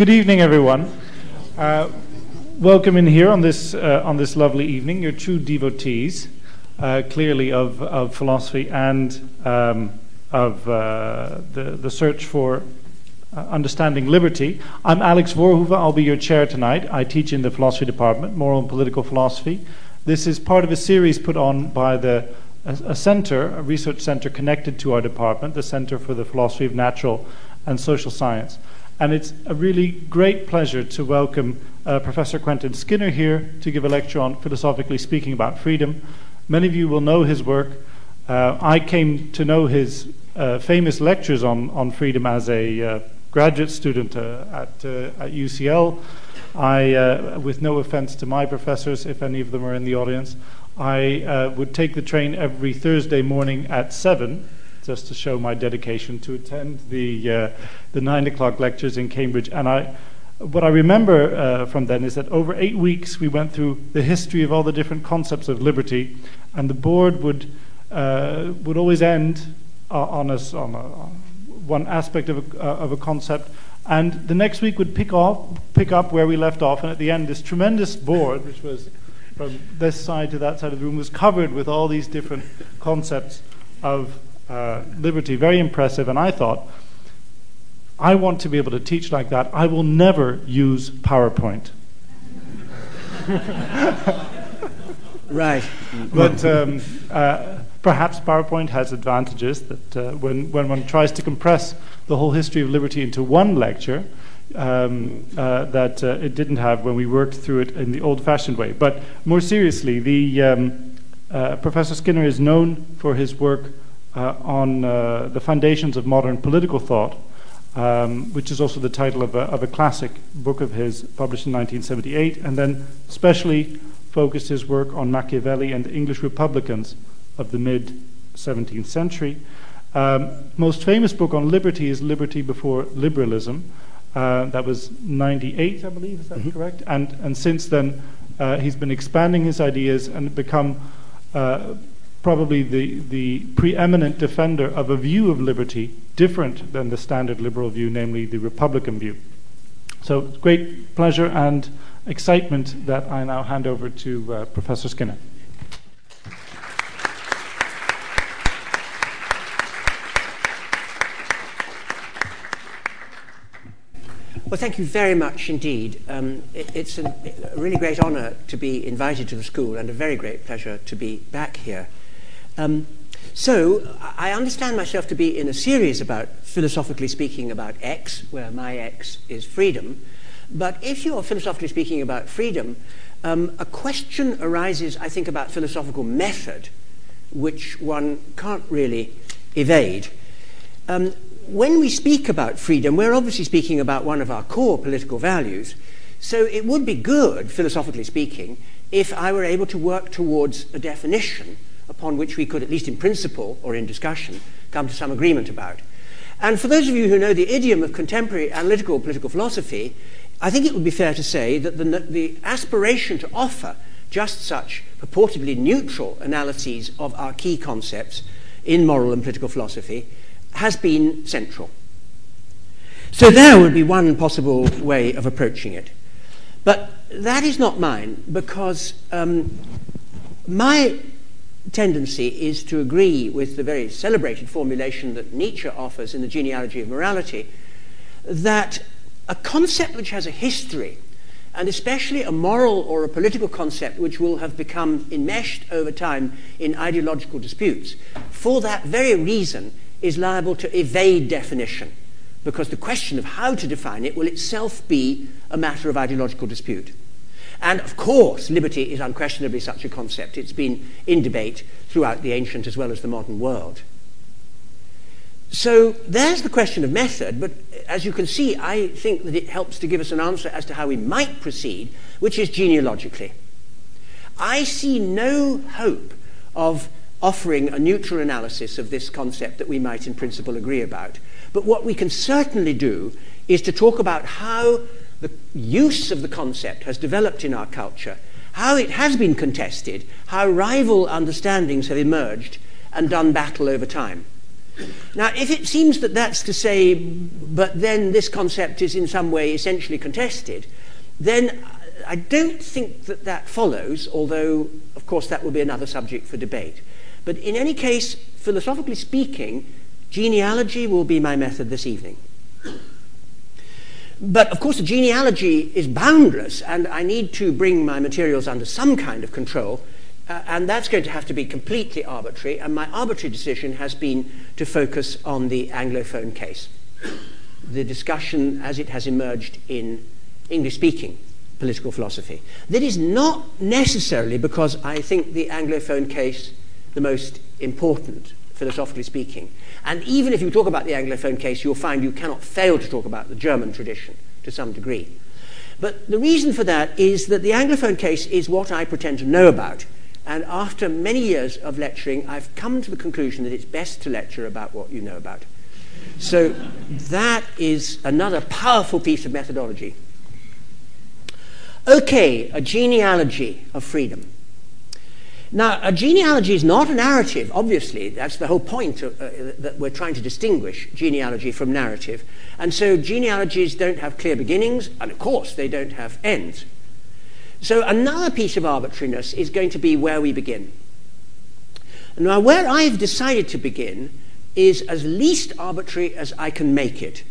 Good evening, everyone. Uh, welcome in here on this uh, on this lovely evening. You're true devotees, uh, clearly of of philosophy and um, of uh, the the search for uh, understanding liberty. I'm Alex Voorhoeve. I'll be your chair tonight. I teach in the philosophy department, moral and political philosophy. This is part of a series put on by the a, a center, a research center connected to our department, the Center for the Philosophy of Natural and Social Science. And it's a really great pleasure to welcome uh, Professor Quentin Skinner here to give a lecture on philosophically speaking about freedom. Many of you will know his work. Uh, I came to know his uh, famous lectures on, on freedom as a uh, graduate student uh, at, uh, at UCL. I, with no offense to my professors, if any of them are in the audience, I would take the train every Thursday morning at 7 just to show my dedication to attend the uh, the nine o'clock lectures in Cambridge. And I, what I remember uh, from then is that over eight weeks we went through the history of all the different concepts of liberty, and the board would uh, would always end on us on, a, on one aspect of a, uh, of a concept. And the next week would pick off, pick up where we left off, and at the end, this tremendous board, which was from this side to that side of the room, was covered with all these different concepts of uh, liberty, very impressive. And I thought, I want to be able to teach like that. I will never use PowerPoint. right. But um, uh, perhaps PowerPoint has advantages that uh, when, when one tries to compress the whole history of liberty into one lecture, um, uh, that uh, it didn't have when we worked through it in the old fashioned way. But more seriously, the, um, uh, Professor Skinner is known for his work on uh, the foundations of modern political thought, um, which is also the title of a, of a, classic book of his published in 1978, and then specially focused his work on Machiavelli and the English Republicans of the mid 17th century. Um, most famous book on liberty is Liberty Before Liberalism. Uh, that was 98, I believe, is that mm-hmm. correct? And, and since then, uh, he's been expanding his ideas and become uh, probably the, the preeminent defender of a view of liberty different than the standard liberal view, namely the Republican view. So, great pleasure and excitement that I now hand over to uh, Professor Skinner. Well, thank you very much indeed. Um, it, it's a, a really great honour to be invited to the school and a very great pleasure to be back here. Um, so I understand myself to be in a series about, philosophically speaking, about X, where my X is freedom. But if you're philosophically speaking about freedom, um, a question arises, I think, about philosophical method, which one can't really evade. Um, when we speak about freedom, we're obviously speaking about one of our core political values. So it would be good, philosophically speaking, if I were able to work towards a definition upon which we could, at least in principle or in discussion, come to some agreement about. And for those of you who know the idiom of contemporary analytical political philosophy, I think it would be fair to say that the, the aspiration to offer just such purportedly neutral analyses of our key concepts in moral and political philosophy has been central. So there would be one possible way of approaching it. But that is not mine because um, my tendency is to agree with the very celebrated formulation that Nietzsche offers in the genealogy of morality that a concept which has a history, and especially a moral or a political concept which will have become enmeshed over time in ideological disputes, for that very reason is liable to evade definition, because the question of how to define it will itself be a matter of ideological dispute. And of course, liberty is unquestionably such a concept. It's been in debate throughout the ancient as well as the modern world. So there's the question of method, but as you can see, I think that it helps to give us an answer as to how we might proceed, which is genealogically. I see no hope of offering a neutral analysis of this concept that we might in principle agree about. But what we can certainly do is to talk about how the use of the concept has developed in our culture, how it has been contested, how rival understandings have emerged and done battle over time. Now, if it seems that that's to say, but then this concept is in some way essentially contested, then I don't think that that follows, although, of course, that will be another subject for debate. But in any case, philosophically speaking, genealogy will be my method this evening. But of course, the genealogy is boundless, and I need to bring my materials under some kind of control, uh, and that's going to have to be completely arbitrary. And my arbitrary decision has been to focus on the Anglophone case, the discussion as it has emerged in English speaking political philosophy. That is not necessarily because I think the Anglophone case the most important, philosophically speaking. And even if you talk about the Anglophone case, you'll find you cannot fail to talk about the German tradition to some degree. But the reason for that is that the Anglophone case is what I pretend to know about. And after many years of lecturing, I've come to the conclusion that it's best to lecture about what you know about. So that is another powerful piece of methodology. Okay, a genealogy of freedom. Now, a genealogy is not a narrative, obviously. That's the whole point of, uh, that we're trying to distinguish genealogy from narrative. And so genealogies don't have clear beginnings, and of course, they don't have ends. So another piece of arbitrariness is going to be where we begin. Now, where I've decided to begin is as least arbitrary as I can make it.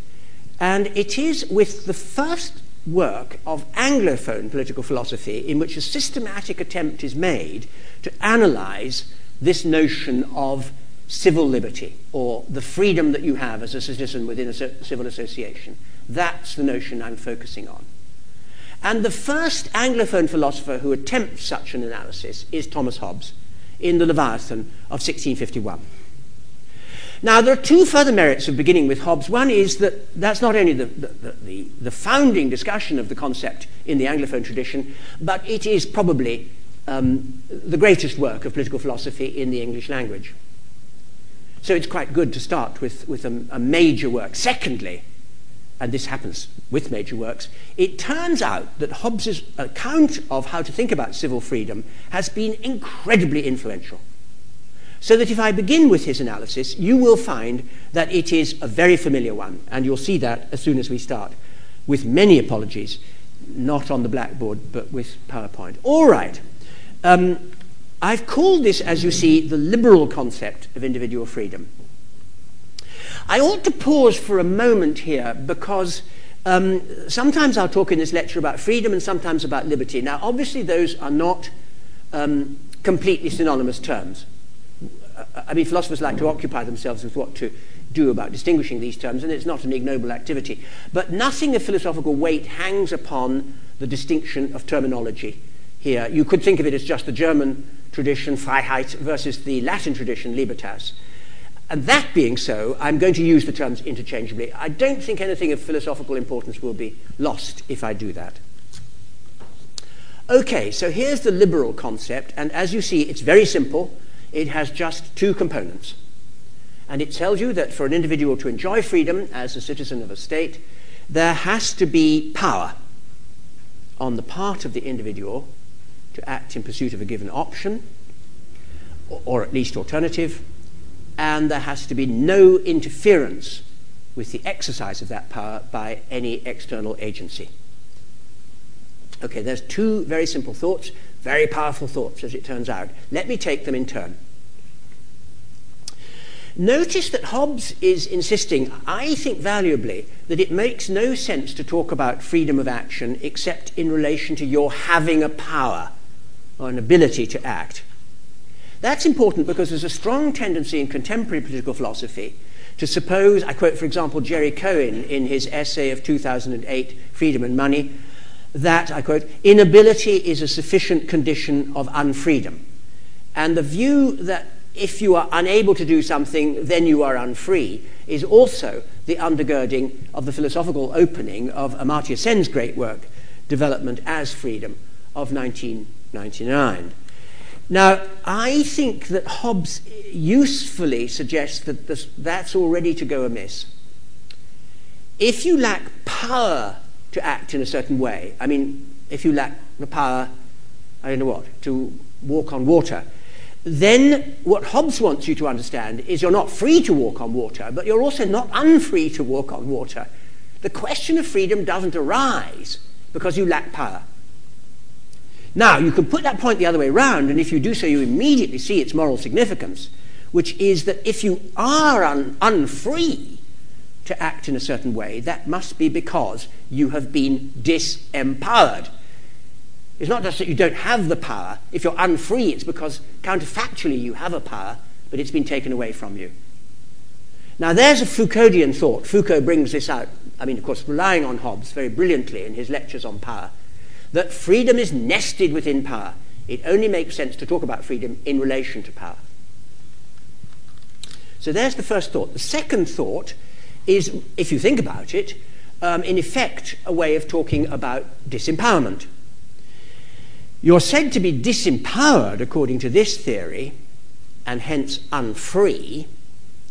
And it is with the first work of Anglophone political philosophy in which a systematic attempt is made to analyze this notion of civil liberty or the freedom that you have as a citizen within a civil association. That's the notion I'm focusing on. And the first Anglophone philosopher who attempts such an analysis is Thomas Hobbes in the Leviathan of 1651. Now, there are two further merits of beginning with Hobbes. One is that that's not only the, the, the, the founding discussion of the concept in the Anglophone tradition, but it is probably um, the greatest work of political philosophy in the English language. So it's quite good to start with, with a, a major work. Secondly, and this happens with major works, it turns out that Hobbes's account of how to think about civil freedom has been incredibly influential. So that if I begin with his analysis, you will find that it is a very familiar one, and you'll see that as soon as we start, with many apologies, not on the blackboard, but with PowerPoint. All right. Um, I've called this, as you see, the liberal concept of individual freedom. I ought to pause for a moment here because um, sometimes I'll talk in this lecture about freedom and sometimes about liberty. Now, obviously, those are not um, completely synonymous terms. I mean, philosophers like to occupy themselves with what to do about distinguishing these terms, and it's not an ignoble activity. But nothing of philosophical weight hangs upon the distinction of terminology here. You could think of it as just the German tradition, Freiheit, versus the Latin tradition, Libertas. And that being so, I'm going to use the terms interchangeably. I don't think anything of philosophical importance will be lost if I do that. Okay, so here's the liberal concept, and as you see, it's very simple it has just two components. And it tells you that for an individual to enjoy freedom as a citizen of a state, there has to be power on the part of the individual to act in pursuit of a given option, or at least alternative, and there has to be no interference with the exercise of that power by any external agency. Okay, there's two very simple thoughts. Very powerful thoughts, as it turns out. Let me take them in turn. Notice that Hobbes is insisting, I think valuably, that it makes no sense to talk about freedom of action except in relation to your having a power or an ability to act. That's important because there's a strong tendency in contemporary political philosophy to suppose, I quote, for example, Jerry Cohen in his essay of 2008, Freedom and Money, that, I quote, inability is a sufficient condition of unfreedom. And the view that if you are unable to do something, then you are unfree, is also the undergirding of the philosophical opening of Amartya Sen's great work, Development as Freedom, of 1999. Now, I think that Hobbes usefully suggests that this, that's already to go amiss. If you lack power to act in a certain way. I mean, if you lack the power, I don't know what, to walk on water, then what Hobbes wants you to understand is you're not free to walk on water, but you're also not unfree to walk on water. The question of freedom doesn't arise because you lack power. Now, you can put that point the other way around, and if you do so, you immediately see its moral significance, which is that if you are un- unfree to act in a certain way, that must be because you have been disempowered. It's not just that you don't have the power. If you're unfree, it's because counterfactually you have a power, but it's been taken away from you. Now, there's a Foucauldian thought. Foucault brings this out, I mean, of course, relying on Hobbes very brilliantly in his lectures on power, that freedom is nested within power. It only makes sense to talk about freedom in relation to power. So there's the first thought. The second thought is, if you think about it, um, in effect, a way of talking about disempowerment. You're said to be disempowered, according to this theory, and hence unfree,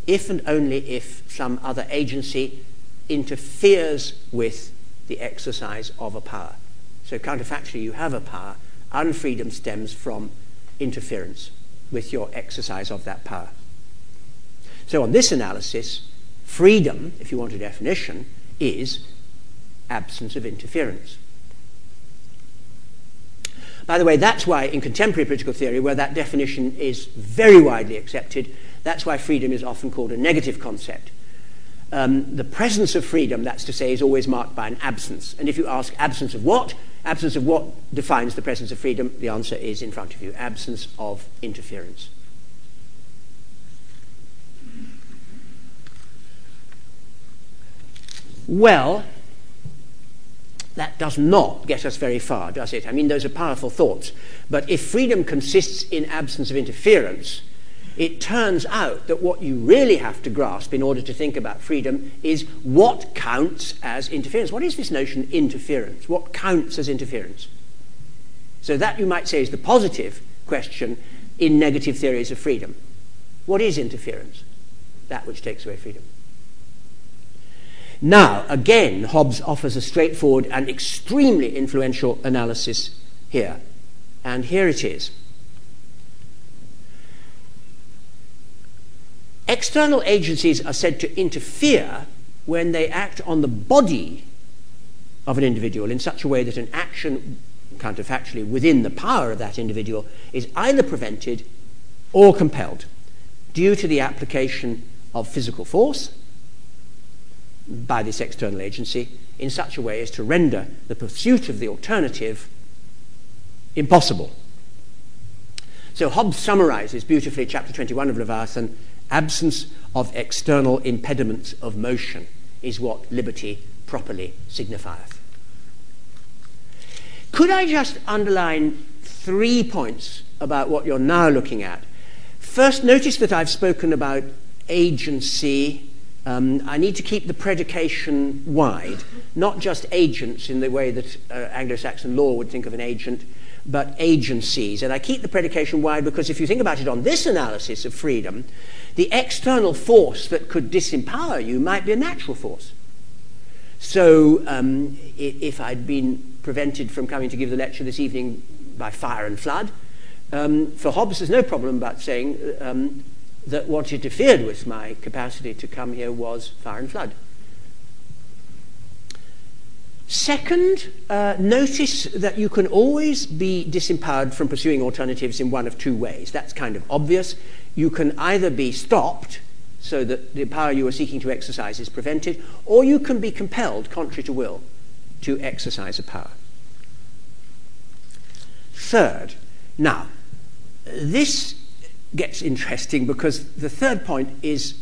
if and only if some other agency interferes with the exercise of a power. So, counterfactually, you have a power. Unfreedom stems from interference with your exercise of that power. So, on this analysis, freedom, if you want a definition, is absence of interference. By the way, that's why in contemporary political theory, where that definition is very widely accepted, that's why freedom is often called a negative concept. Um, the presence of freedom, that's to say, is always marked by an absence. And if you ask absence of what, absence of what defines the presence of freedom, the answer is in front of you absence of interference. Well, that does not get us very far, does it? I mean, those are powerful thoughts. But if freedom consists in absence of interference, it turns out that what you really have to grasp in order to think about freedom is what counts as interference. What is this notion interference? What counts as interference? So that you might say is the positive question in negative theories of freedom. What is interference? That which takes away freedom. Now, again, Hobbes offers a straightforward and extremely influential analysis here. And here it is. External agencies are said to interfere when they act on the body of an individual in such a way that an action, counterfactually, within the power of that individual is either prevented or compelled due to the application of physical force by this external agency in such a way as to render the pursuit of the alternative impossible. So Hobbes summarizes beautifully chapter 21 of Leviathan absence of external impediments of motion is what liberty properly signifieth. Could I just underline three points about what you're now looking at? First, notice that I've spoken about agency um, I need to keep the predication wide, not just agents in the way that uh, Anglo Saxon law would think of an agent, but agencies. And I keep the predication wide because if you think about it on this analysis of freedom, the external force that could disempower you might be a natural force. So um, if I'd been prevented from coming to give the lecture this evening by fire and flood, um, for Hobbes, there's no problem about saying um, that what interfered with my capacity to come here was fire and flood. Second, uh, notice that you can always be disempowered from pursuing alternatives in one of two ways. That's kind of obvious. You can either be stopped so that the power you are seeking to exercise is prevented, or you can be compelled, contrary to will, to exercise a power. Third, now, this gets interesting because the third point is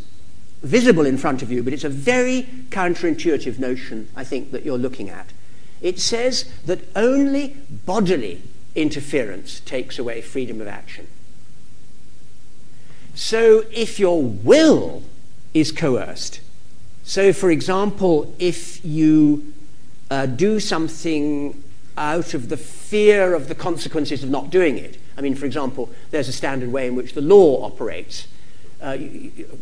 visible in front of you, but it's a very counterintuitive notion, I think, that you're looking at. It says that only bodily interference takes away freedom of action. So if your will is coerced, so for example, if you uh, do something out of the fear of the consequences of not doing it, I mean, for example, there's a standard way in which the law operates. Uh,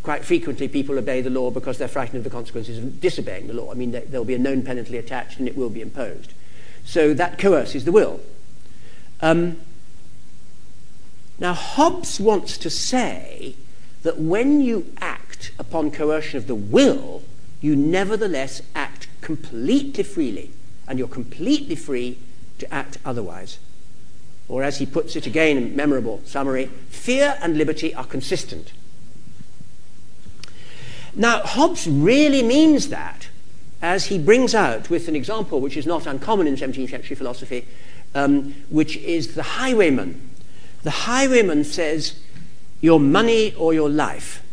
quite frequently, people obey the law because they're frightened of the consequences of disobeying the law. I mean, there, will be a known penalty attached and it will be imposed. So that coerces the will. Um, Now, Hobbes wants to say that when you act upon coercion of the will, you nevertheless act completely freely, and you're completely free to act otherwise. Or, as he puts it again in memorable summary, fear and liberty are consistent. Now, Hobbes really means that, as he brings out with an example which is not uncommon in 17th century philosophy, um, which is the highwayman. The highwayman says, your money or your life.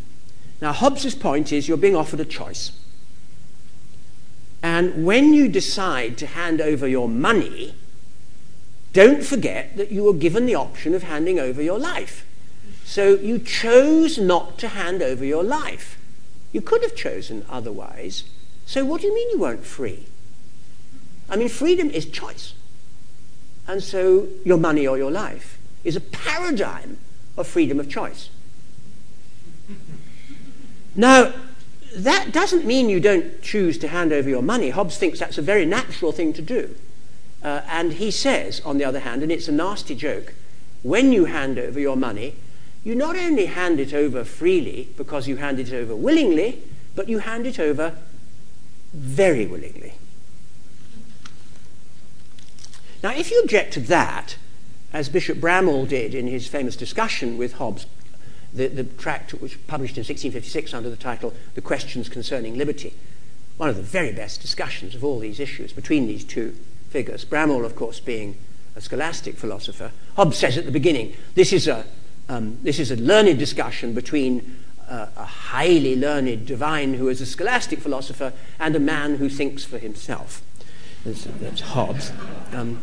Now, Hobbes's point is you're being offered a choice. And when you decide to hand over your money, don't forget that you were given the option of handing over your life. So you chose not to hand over your life. You could have chosen otherwise. So what do you mean you weren't free? I mean, freedom is choice. And so your money or your life is a paradigm of freedom of choice. Now, that doesn't mean you don't choose to hand over your money. Hobbes thinks that's a very natural thing to do. Uh, and he says, on the other hand, and it's a nasty joke, when you hand over your money, you not only hand it over freely because you hand it over willingly, but you hand it over very willingly. Now, if you object to that, as Bishop Bramhall did in his famous discussion with Hobbes, the, the tract which was published in 1656 under the title The Questions Concerning Liberty, one of the very best discussions of all these issues between these two figures. Bramhall, of course, being a scholastic philosopher. Hobbes says at the beginning, this is a, um, this is a learned discussion between uh, a highly learned divine who is a scholastic philosopher and a man who thinks for himself. That's, that's Hobbes. Um,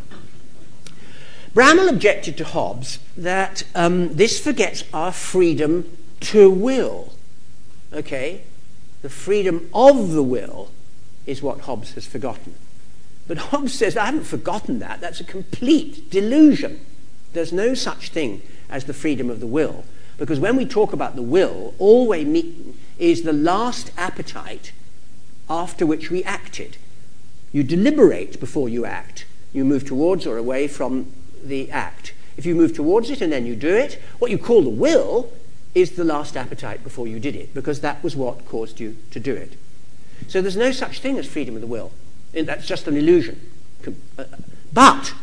Bramhall objected to Hobbes that um, this forgets our freedom to will. Okay? The freedom of the will is what Hobbes has forgotten. But Hobbes says, I haven't forgotten that. That's a complete delusion. There's no such thing as the freedom of the will. Because when we talk about the will, all we mean is the last appetite after which we acted. You deliberate before you act. You move towards or away from the act. If you move towards it and then you do it, what you call the will is the last appetite before you did it, because that was what caused you to do it. So there's no such thing as freedom of the will. And that's just an illusion. Uh, but,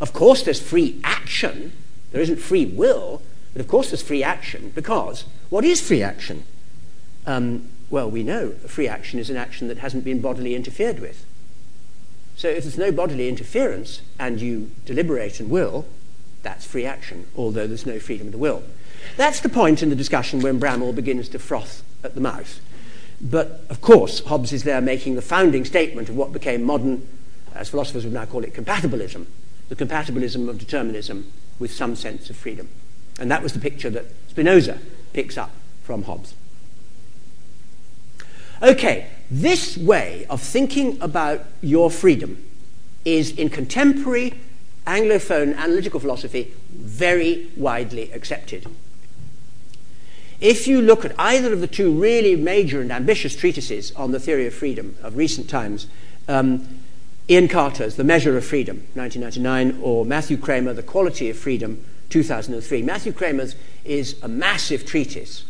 of course, there's free action. There isn't free will, but of course there's free action, because what is free action? Um, well, we know free action is an action that hasn't been bodily interfered with. So if there's no bodily interference and you deliberate and will, that's free action, although there's no freedom of the will. That's the point in the discussion when Bramhall begins to froth at the mouth. But of course, Hobbes is there making the founding statement of what became modern, as philosophers would now call it, compatibilism the compatibilism of determinism with some sense of freedom. And that was the picture that Spinoza picks up from Hobbes. Okay, this way of thinking about your freedom is in contemporary Anglophone analytical philosophy very widely accepted. If you look at either of the two really major and ambitious treatises on the theory of freedom of recent times, um, Ian Carter's The Measure of Freedom, 1999, or Matthew Kramer, The Quality of Freedom, 2003. Matthew Kramer's is a massive treatise.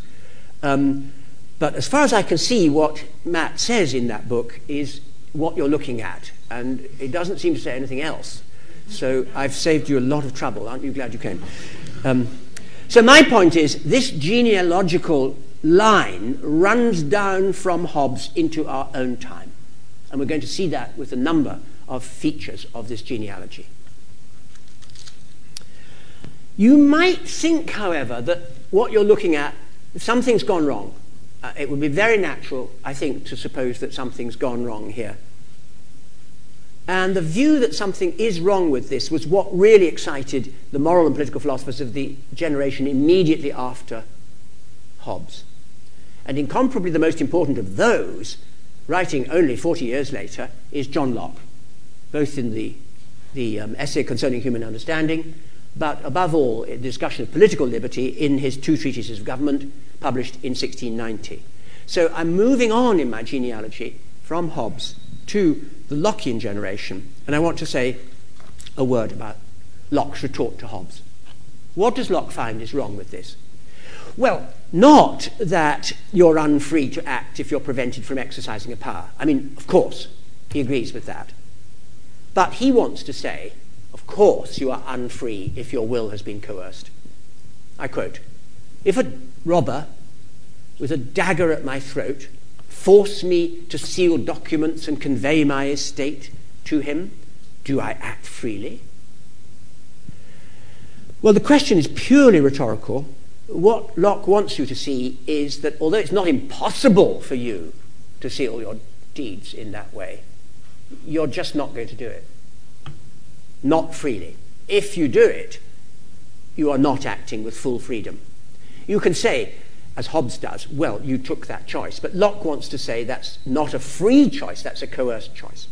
Um, but as far as I can see, what Matt says in that book is what you're looking at, and it doesn't seem to say anything else. So I've saved you a lot of trouble. Aren't you glad you came? Um, so my point is this genealogical line runs down from Hobbes into our own time. And we're going to see that with a number of features of this genealogy. You might think, however, that what you're looking at, something's gone wrong uh, it would be very natural, I think, to suppose that something's gone wrong here. And the view that something is wrong with this was what really excited the moral and political philosophers of the generation immediately after Hobbes. And incomparably the most important of those, writing only 40 years later, is John Locke, both in the, the um, essay concerning human understanding, but above all, a discussion of political liberty in his two treatises of government published in 1690. So I'm moving on in my genealogy from Hobbes to the Lockean generation, and I want to say a word about Locke's retort to Hobbes. What does Locke find is wrong with this? Well, not that you're unfree to act if you're prevented from exercising a power. I mean, of course, he agrees with that. But he wants to say, of course, you are unfree if your will has been coerced. I quote If a robber with a dagger at my throat force me to seal documents and convey my estate to him, do I act freely? Well, the question is purely rhetorical. What Locke wants you to see is that although it's not impossible for you to seal your deeds in that way, you're just not going to do it. Not freely. If you do it, you are not acting with full freedom. You can say, as Hobbes does, well, you took that choice. But Locke wants to say that's not a free choice, that's a coerced choice.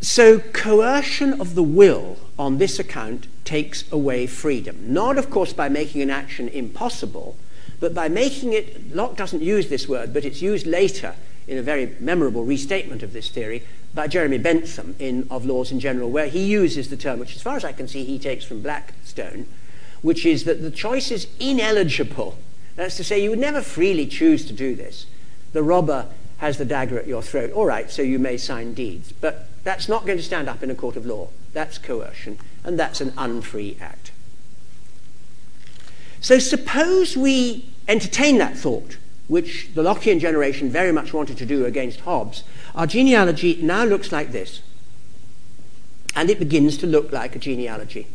So, coercion of the will on this account takes away freedom. Not, of course, by making an action impossible, but by making it, Locke doesn't use this word, but it's used later in a very memorable restatement of this theory by Jeremy Bentham in Of Laws in General, where he uses the term, which, as far as I can see, he takes from Blackstone, which is that the choice is ineligible. That's to say, you would never freely choose to do this. The robber has the dagger at your throat. All right, so you may sign deeds. But that's not going to stand up in a court of law. That's coercion, and that's an unfree act. So suppose we entertain that thought, which the Lockean generation very much wanted to do against Hobbes. Our genealogy now looks like this. And it begins to look like a genealogy.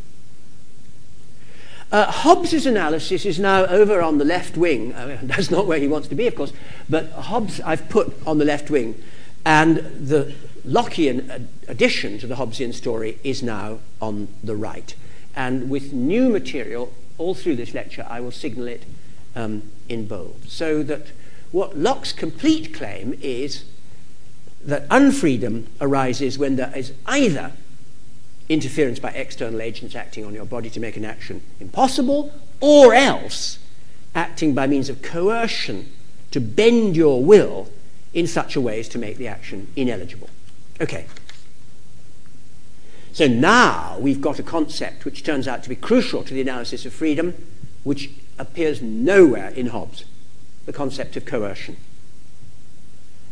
Uh, Hobbes's analysis is now over on the left wing. That's not where he wants to be, of course, but Hobbes I've put on the left wing, and the Lockean addition to the Hobbesian story is now on the right. And with new material, all through this lecture, I will signal it um, in bold. So that what Locke's complete claim is that unfreedom arises when there is either interference by external agents acting on your body to make an action impossible, or else acting by means of coercion to bend your will in such a way as to make the action ineligible. Okay. So now we've got a concept which turns out to be crucial to the analysis of freedom, which appears nowhere in Hobbes the concept of coercion.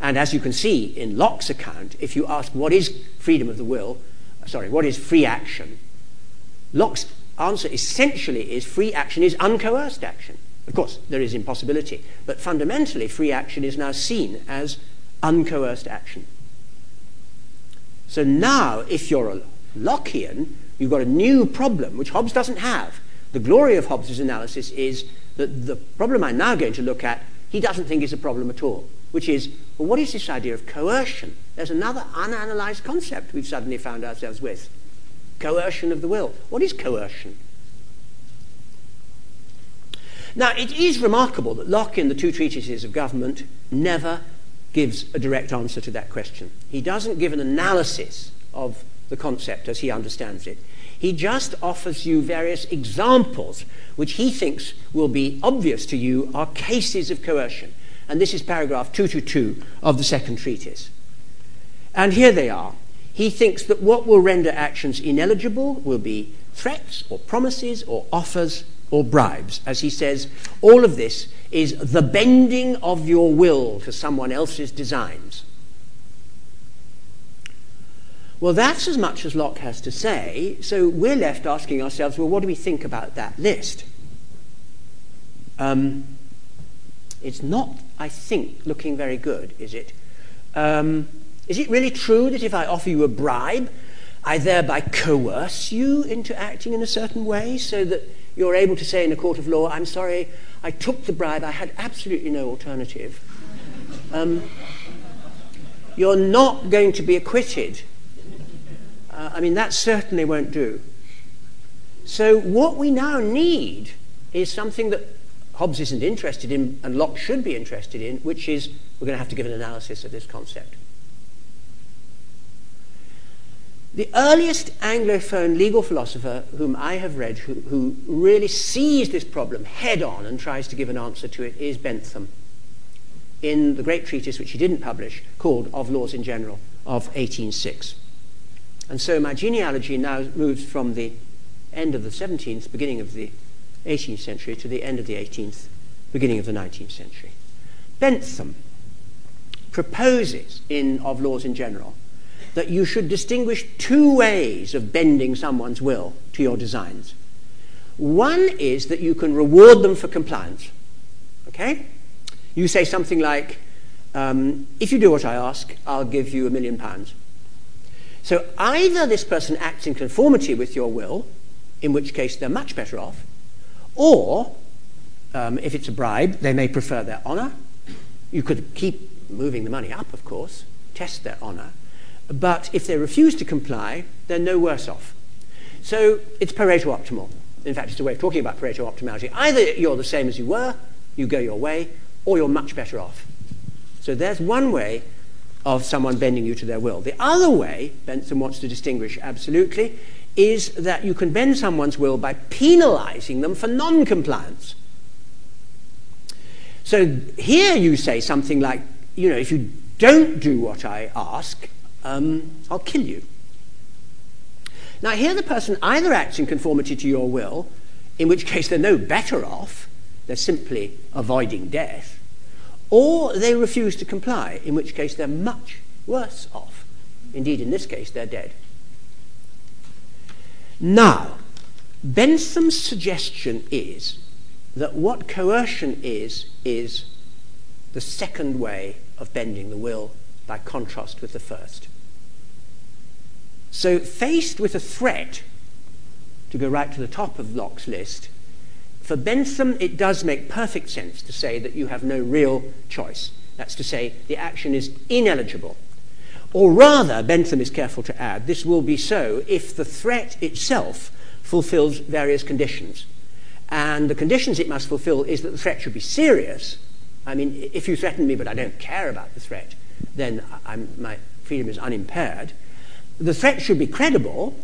And as you can see in Locke's account, if you ask what is freedom of the will, sorry, what is free action? Locke's answer essentially is free action is uncoerced action. Of course, there is impossibility, but fundamentally, free action is now seen as uncoerced action. So now, if you're a Lockean, you've got a new problem, which Hobbes doesn't have. The glory of Hobbes' analysis is that the problem I'm now going to look at, he doesn't think is a problem at all, which is, well, what is this idea of coercion? There's another unanalyzed concept we've suddenly found ourselves with. Coercion of the will. What is coercion? Now, it is remarkable that Locke, in the two treatises of government, never gives a direct answer to that question. He doesn't give an analysis of the concept as he understands it. He just offers you various examples which he thinks will be obvious to you are cases of coercion. And this is paragraph 222 of the second treatise. And here they are. He thinks that what will render actions ineligible will be threats or promises or offers or bribes. As he says, all of this is the bending of your will to someone else's designs. Well, that's as much as Locke has to say, so we're left asking ourselves, well, what do we think about that list? Um, it's not, I think, looking very good, is it? Um, is it really true that if I offer you a bribe, I thereby coerce you into acting in a certain way so that you're able to say in a court of law, I'm sorry, I took the bribe, I had absolutely no alternative. Um, you're not going to be acquitted. Uh, I mean, that certainly won't do. So, what we now need is something that Hobbes isn't interested in and Locke should be interested in, which is we're going to have to give an analysis of this concept. The earliest Anglophone legal philosopher whom I have read who, who, really sees this problem head on and tries to give an answer to it is Bentham in the great treatise which he didn't publish called Of Laws in General of 1806. And so my genealogy now moves from the end of the 17th, beginning of the 18th century, to the end of the 18th, beginning of the 19th century. Bentham proposes in Of Laws in General that you should distinguish two ways of bending someone's will to your designs. One is that you can reward them for compliance. Okay? You say something like, um, if you do what I ask, I'll give you a million pounds. So either this person acts in conformity with your will, in which case they're much better off, or um, if it's a bribe, they may prefer their honor. You could keep moving the money up, of course, test their honor. But if they refuse to comply, they're no worse off. So it's Pareto optimal. In fact, it's a way of talking about Pareto optimality. Either you're the same as you were, you go your way, or you're much better off. So there's one way of someone bending you to their will. The other way, Bentham wants to distinguish absolutely, is that you can bend someone's will by penalizing them for non compliance. So here you say something like, you know, if you don't do what I ask, um, I'll kill you. Now, here the person either acts in conformity to your will, in which case they're no better off, they're simply avoiding death, or they refuse to comply, in which case they're much worse off. Indeed, in this case, they're dead. Now, Bentham's suggestion is that what coercion is, is the second way of bending the will by contrast with the first. So, faced with a threat, to go right to the top of Locke's list, for Bentham it does make perfect sense to say that you have no real choice. That's to say, the action is ineligible. Or rather, Bentham is careful to add, this will be so if the threat itself fulfills various conditions. And the conditions it must fulfill is that the threat should be serious. I mean, if you threaten me but I don't care about the threat, then I'm, my freedom is unimpaired. The threat should be credible.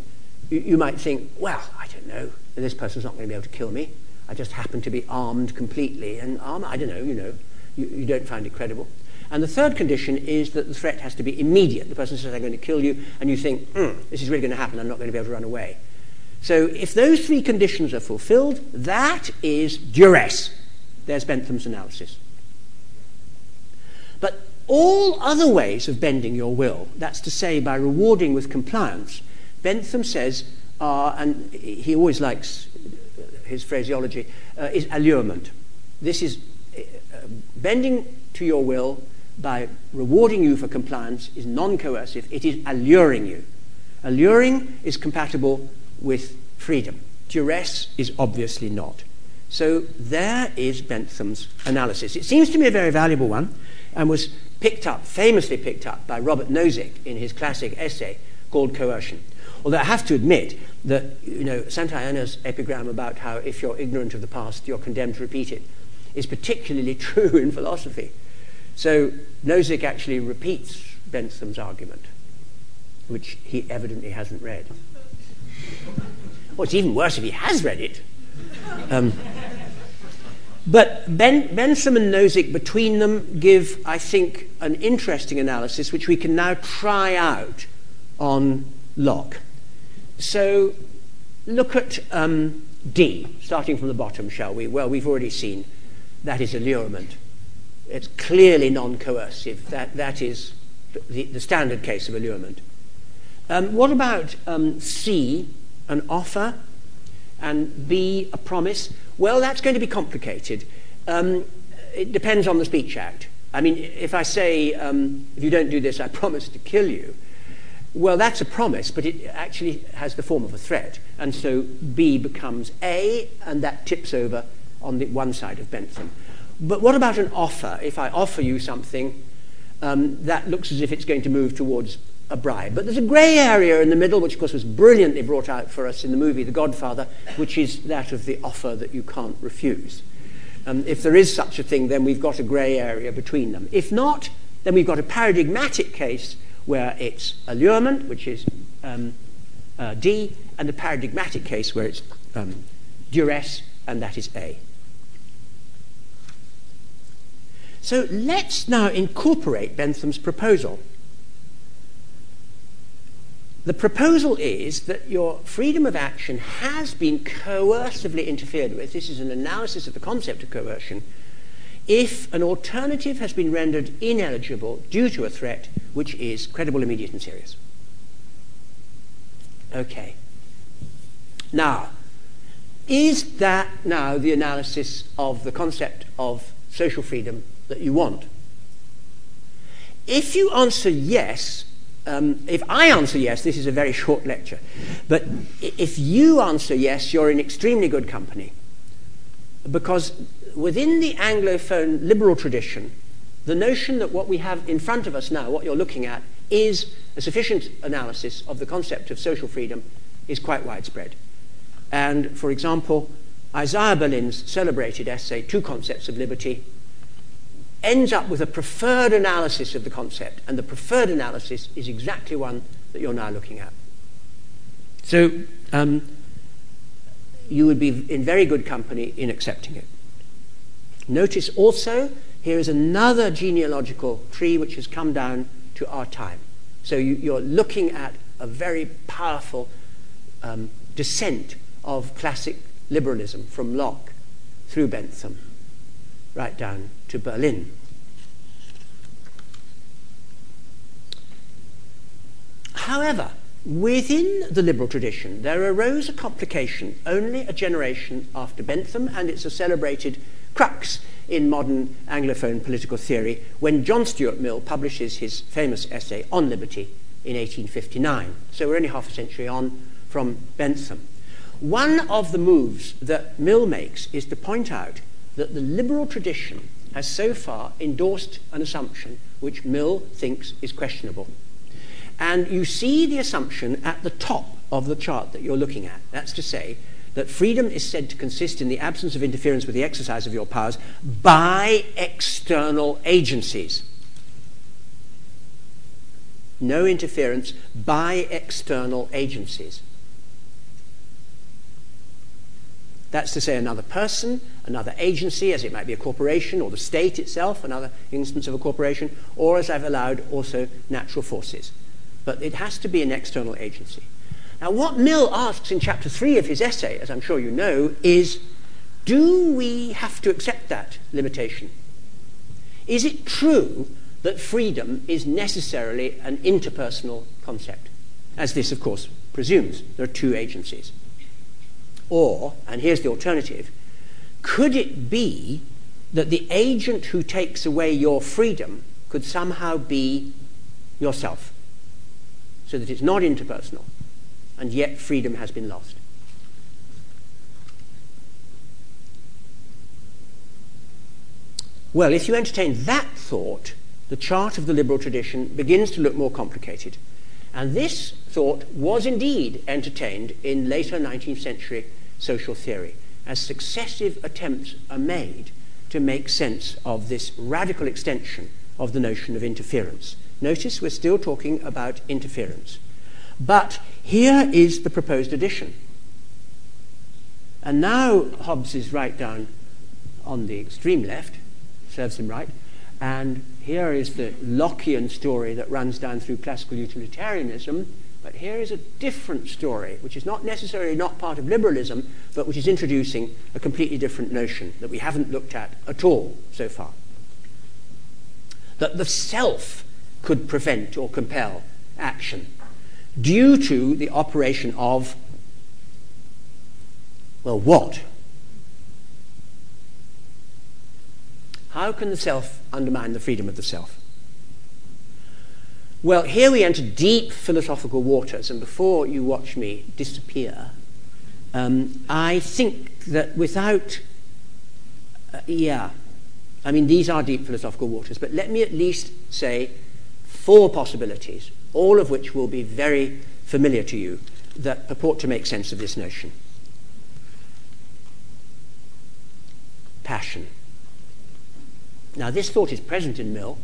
You, you might think, well, I don't know, this person's not going to be able to kill me. I just happen to be armed completely. And arm, I don't know, you know, you, you don't find it credible. And the third condition is that the threat has to be immediate. The person says, I'm going to kill you, and you think, mm, this is really going to happen, I'm not going to be able to run away. So if those three conditions are fulfilled, that is duress. There's Bentham's analysis. All other ways of bending your will, that's to say by rewarding with compliance, Bentham says are, and he always likes his phraseology, uh, is allurement. This is uh, bending to your will by rewarding you for compliance is non coercive, it is alluring you. Alluring is compatible with freedom. Duress is obviously not. So there is Bentham's analysis. It seems to me a very valuable one and was picked up, famously picked up, by Robert Nozick in his classic essay called Coercion. Although I have to admit that, you know, Santayana's epigram about how if you're ignorant of the past, you're condemned to repeat it is particularly true in philosophy. So Nozick actually repeats Bentham's argument, which he evidently hasn't read. Well, it's even worse if he has read it. Um, but ben, Bentham and Nozick, between them, give, I think, an interesting analysis which we can now try out on Locke. So look at um, D, starting from the bottom, shall we? Well, we've already seen that is allurement. It's clearly non coercive. That, that is the, the standard case of allurement. Um, what about um, C, an offer, and B, a promise? Well, that's going to be complicated. Um, it depends on the Speech Act. I mean, if I say, um, if you don't do this, I promise to kill you, well, that's a promise, but it actually has the form of a threat. And so B becomes A, and that tips over on the one side of Bentham. But what about an offer? If I offer you something, um, that looks as if it's going to move towards a bribe. But there's a grey area in the middle, which of course was brilliantly brought out for us in the movie The Godfather, which is that of the offer that you can't refuse. Um, if there is such a thing, then we've got a grey area between them. If not, then we've got a paradigmatic case where it's allurement, which is um, uh, D, and the paradigmatic case where it's um, duress, and that is A. So let's now incorporate Bentham's proposal. The proposal is that your freedom of action has been coercively interfered with. This is an analysis of the concept of coercion. If an alternative has been rendered ineligible due to a threat which is credible, immediate, and serious. Okay. Now, is that now the analysis of the concept of social freedom that you want? If you answer yes, um, if I answer yes, this is a very short lecture, but if you answer yes, you're in extremely good company. Because within the Anglophone liberal tradition, the notion that what we have in front of us now, what you're looking at, is a sufficient analysis of the concept of social freedom is quite widespread. And, for example, Isaiah Berlin's celebrated essay, Two Concepts of Liberty, ends up with a preferred analysis of the concept, and the preferred analysis is exactly one that you're now looking at. So um, you would be in very good company in accepting it. Notice also, here is another genealogical tree which has come down to our time. So you, are looking at a very powerful um, descent of classic liberalism from Locke through Bentham right down to Berlin. However, within the liberal tradition, there arose a complication only a generation after Bentham, and it's a celebrated crux in modern Anglophone political theory when John Stuart Mill publishes his famous essay on liberty in 1859. So we're only half a century on from Bentham. One of the moves that Mill makes is to point out that the liberal tradition has so far endorsed an assumption which Mill thinks is questionable. And you see the assumption at the top of the chart that you're looking at. That's to say that freedom is said to consist in the absence of interference with the exercise of your powers by external agencies. No interference by external agencies. That's to say, another person, another agency, as it might be a corporation or the state itself, another instance of a corporation, or as I've allowed, also natural forces. But it has to be an external agency. Now, what Mill asks in chapter 3 of his essay, as I'm sure you know, is do we have to accept that limitation? Is it true that freedom is necessarily an interpersonal concept? As this, of course, presumes. There are two agencies. Or, and here's the alternative, could it be that the agent who takes away your freedom could somehow be yourself? So that it's not interpersonal, and yet freedom has been lost. Well, if you entertain that thought, the chart of the liberal tradition begins to look more complicated. And this thought was indeed entertained in later 19th century social theory, as successive attempts are made to make sense of this radical extension of the notion of interference. Notice we're still talking about interference. But here is the proposed addition. And now Hobbes is right down on the extreme left, serves him right, and here is the Lockean story that runs down through classical utilitarianism. But here is a different story, which is not necessarily not part of liberalism, but which is introducing a completely different notion that we haven't looked at at all so far. That the self could prevent or compel action due to the operation of, well, what? How can the self undermine the freedom of the self? Well, here we enter deep philosophical waters, and before you watch me disappear, um, I think that without, uh, yeah, I mean, these are deep philosophical waters, but let me at least say four possibilities, all of which will be very familiar to you, that purport to make sense of this notion. Passion. Now, this thought is present in Mill,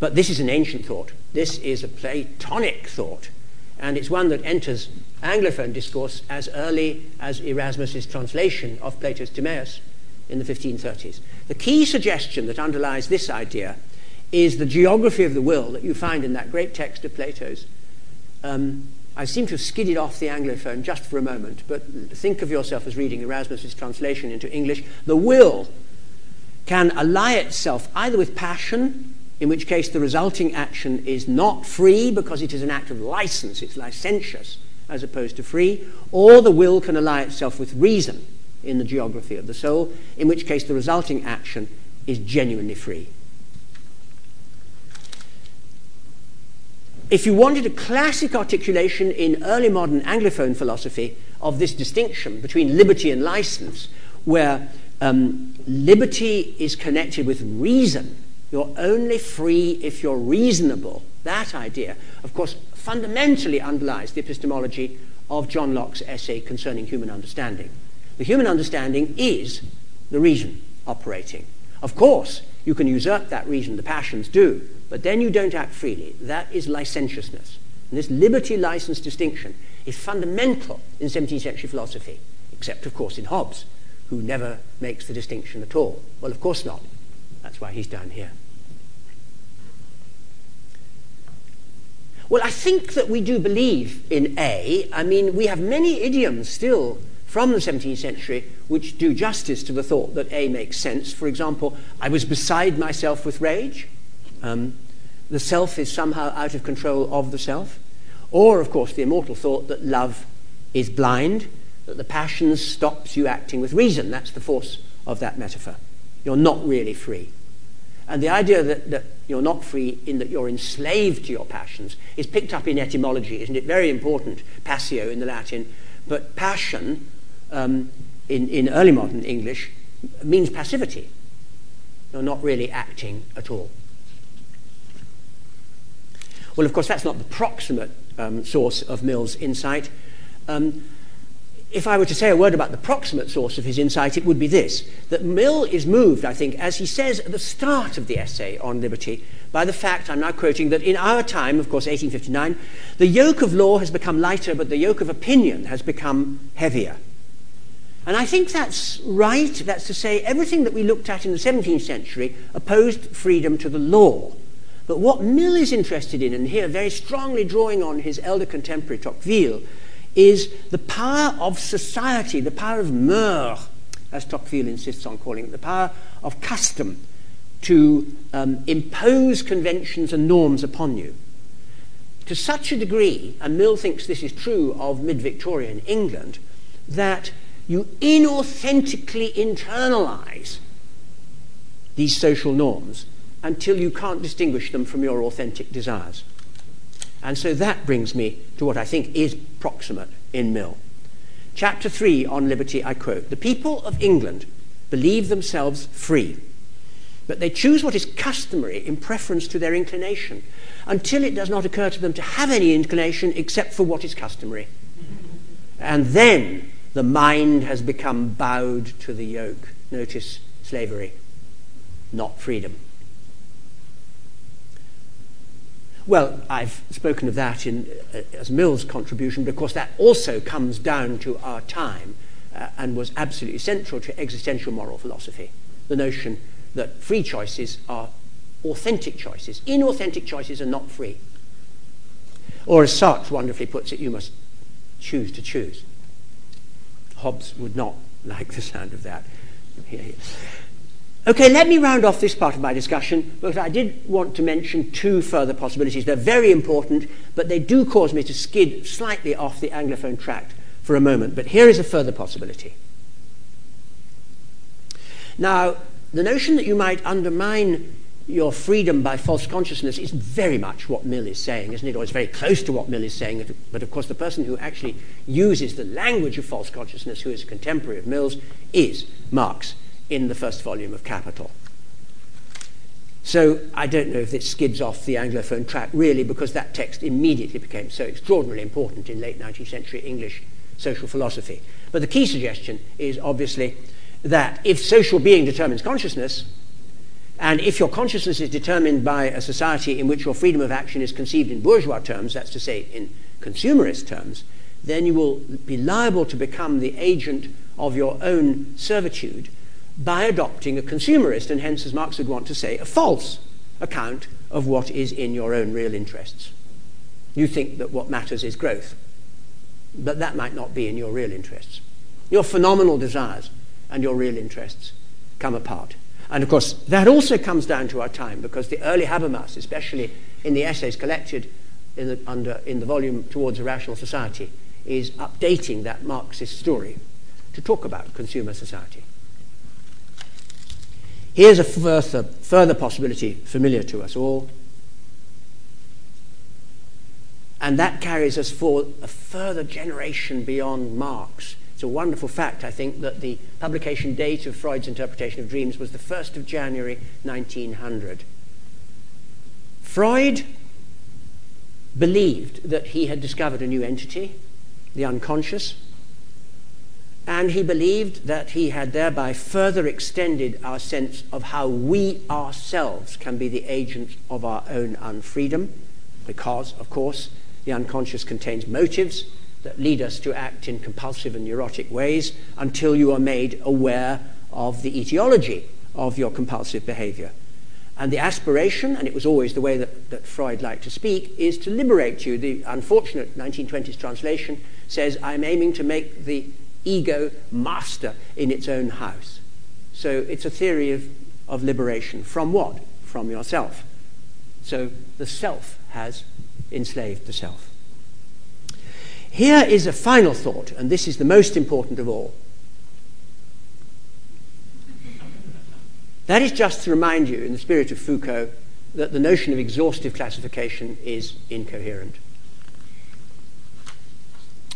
but this is an ancient thought. This is a Platonic thought, and it's one that enters Anglophone discourse as early as Erasmus's translation of Plato's Timaeus in the 1530s. The key suggestion that underlies this idea is the geography of the will that you find in that great text of Plato's, um, I seem to have skidded off the Anglophone just for a moment, but think of yourself as reading Erasmus's translation into English. The will can ally itself either with passion, in which case the resulting action is not free because it is an act of license, it's licentious as opposed to free, or the will can ally itself with reason in the geography of the soul, in which case the resulting action is genuinely free. If you wanted a classic articulation in early modern Anglophone philosophy of this distinction between liberty and license, where um, liberty is connected with reason, you're only free if you're reasonable. That idea, of course, fundamentally underlies the epistemology of John Locke's essay concerning human understanding. The human understanding is the reason operating. Of course, you can usurp that reason, the passions do, but then you don't act freely. That is licentiousness. And this liberty license distinction is fundamental in 17th century philosophy, except, of course, in Hobbes, who never makes the distinction at all. Well, of course not. That's why he's down here. Well, I think that we do believe in A. I mean, we have many idioms still from the 17th century which do justice to the thought that A makes sense. For example, I was beside myself with rage. Um, the self is somehow out of control of the self. Or, of course, the immortal thought that love is blind, that the passion stops you acting with reason. That's the force of that metaphor. You're not really free. And the idea that, that you're not free in that you're enslaved to your passions is picked up in etymology, isn't it? Very important, passio in the Latin. But passion, um, in, in early modern English, means passivity. You're not really acting at all. Well, of course, that's not the proximate um, source of Mill's insight. Um, if I were to say a word about the proximate source of his insight, it would be this that Mill is moved, I think, as he says at the start of the essay on liberty, by the fact, I'm now quoting, that in our time, of course, 1859, the yoke of law has become lighter, but the yoke of opinion has become heavier. And I think that's right. That's to say, everything that we looked at in the 17th century opposed freedom to the law. But what Mill is interested in, and here very strongly drawing on his elder contemporary Tocqueville, is the power of society, the power of mœurs, as Tocqueville insists on calling it, the power of custom to um, impose conventions and norms upon you. To such a degree, and Mill thinks this is true of mid Victorian England, that you inauthentically internalize these social norms until you can't distinguish them from your authentic desires. And so that brings me to what I think is proximate in Mill. Chapter 3 on liberty, I quote The people of England believe themselves free, but they choose what is customary in preference to their inclination until it does not occur to them to have any inclination except for what is customary. And then the mind has become bowed to the yoke. Notice slavery, not freedom. Well, I've spoken of that in, uh, as Mill's contribution because that also comes down to our time uh, and was absolutely central to existential moral philosophy. The notion that free choices are authentic choices. Inauthentic choices are not free. Or as Sartre wonderfully puts it, you must choose to choose. Hobbes would not like the sound of that. Okay, let me round off this part of my discussion because I did want to mention two further possibilities. They're very important, but they do cause me to skid slightly off the Anglophone tract for a moment. But here is a further possibility. Now, the notion that you might undermine your freedom by false consciousness is very much what Mill is saying, isn't it? Or it's very close to what Mill is saying. But of course, the person who actually uses the language of false consciousness, who is a contemporary of Mill's, is Marx in the first volume of Capital. So I don't know if this skids off the Anglophone track really because that text immediately became so extraordinarily important in late 19th century English social philosophy. But the key suggestion is obviously that if social being determines consciousness, and if your consciousness is determined by a society in which your freedom of action is conceived in bourgeois terms, that's to say in consumerist terms, then you will be liable to become the agent of your own servitude by adopting a consumerist, and hence, as Marx would want to say, a false account of what is in your own real interests. You think that what matters is growth, but that might not be in your real interests. Your phenomenal desires and your real interests come apart. And of course, that also comes down to our time because the early Habermas, especially in the essays collected in the, under, in the volume Towards a Rational Society, is updating that Marxist story to talk about consumer society. Here's a further, further possibility familiar to us all. And that carries us for a further generation beyond Marx. It's a wonderful fact, I think, that the publication date of Freud's interpretation of dreams was the 1st of January 1900. Freud believed that he had discovered a new entity, the unconscious, and he believed that he had thereby further extended our sense of how we ourselves can be the agents of our own unfreedom, because, of course, the unconscious contains motives that lead us to act in compulsive and neurotic ways until you are made aware of the etiology of your compulsive behavior. And the aspiration, and it was always the way that, that Freud liked to speak, is to liberate you. The unfortunate 1920s translation says, I'm aiming to make the ego master in its own house. So it's a theory of, of liberation. From what? From yourself. So the self has enslaved the self. Here is a final thought, and this is the most important of all. That is just to remind you, in the spirit of Foucault, that the notion of exhaustive classification is incoherent.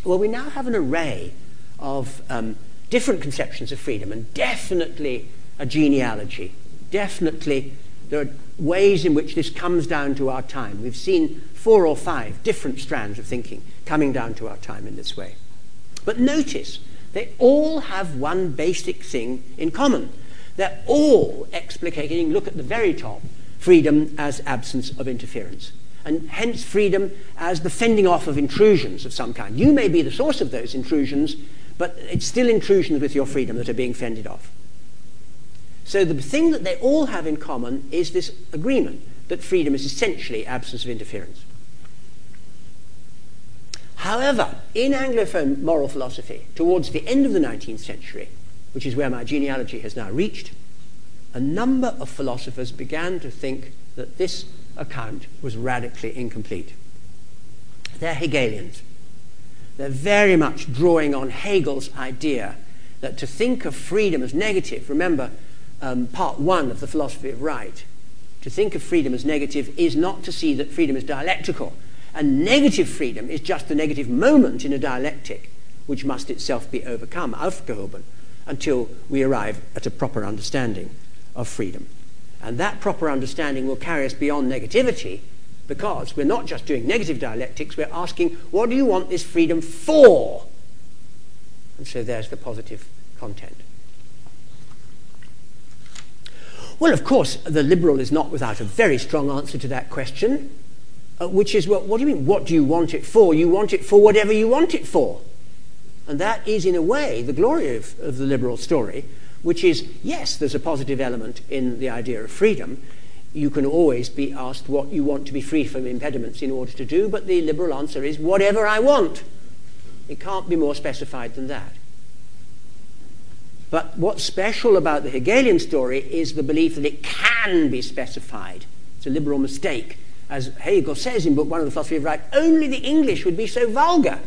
Well, we now have an array of um, different conceptions of freedom, and definitely a genealogy. Definitely, there are ways in which this comes down to our time. We've seen four or five different strands of thinking coming down to our time in this way. But notice, they all have one basic thing in common. They're all explicating, look at the very top, freedom as absence of interference. And hence freedom as the fending off of intrusions of some kind. You may be the source of those intrusions, but it's still intrusions with your freedom that are being fended off. So the thing that they all have in common is this agreement that freedom is essentially absence of interference. However, in Anglophone moral philosophy, towards the end of the 19th century, which is where my genealogy has now reached, a number of philosophers began to think that this account was radically incomplete. They're Hegelians. They're very much drawing on Hegel's idea that to think of freedom as negative, remember um, part one of the philosophy of right, to think of freedom as negative is not to see that freedom is dialectical. And negative freedom is just the negative moment in a dialectic which must itself be overcome, aufgehoben, until we arrive at a proper understanding of freedom. And that proper understanding will carry us beyond negativity because we're not just doing negative dialectics, we're asking, what do you want this freedom for? And so there's the positive content. Well, of course, the liberal is not without a very strong answer to that question, uh, which is, well, what do you mean, what do you want it for? You want it for whatever you want it for. And that is, in a way, the glory of, of the liberal story, which is, yes, there's a positive element in the idea of freedom, you can always be asked what you want to be free from impediments in order to do, but the liberal answer is whatever I want. It can't be more specified than that. But what's special about the Hegelian story is the belief that it can be specified. It's a liberal mistake. As Hegel says in Book One of the Philosophy of Right, only the English would be so vulgar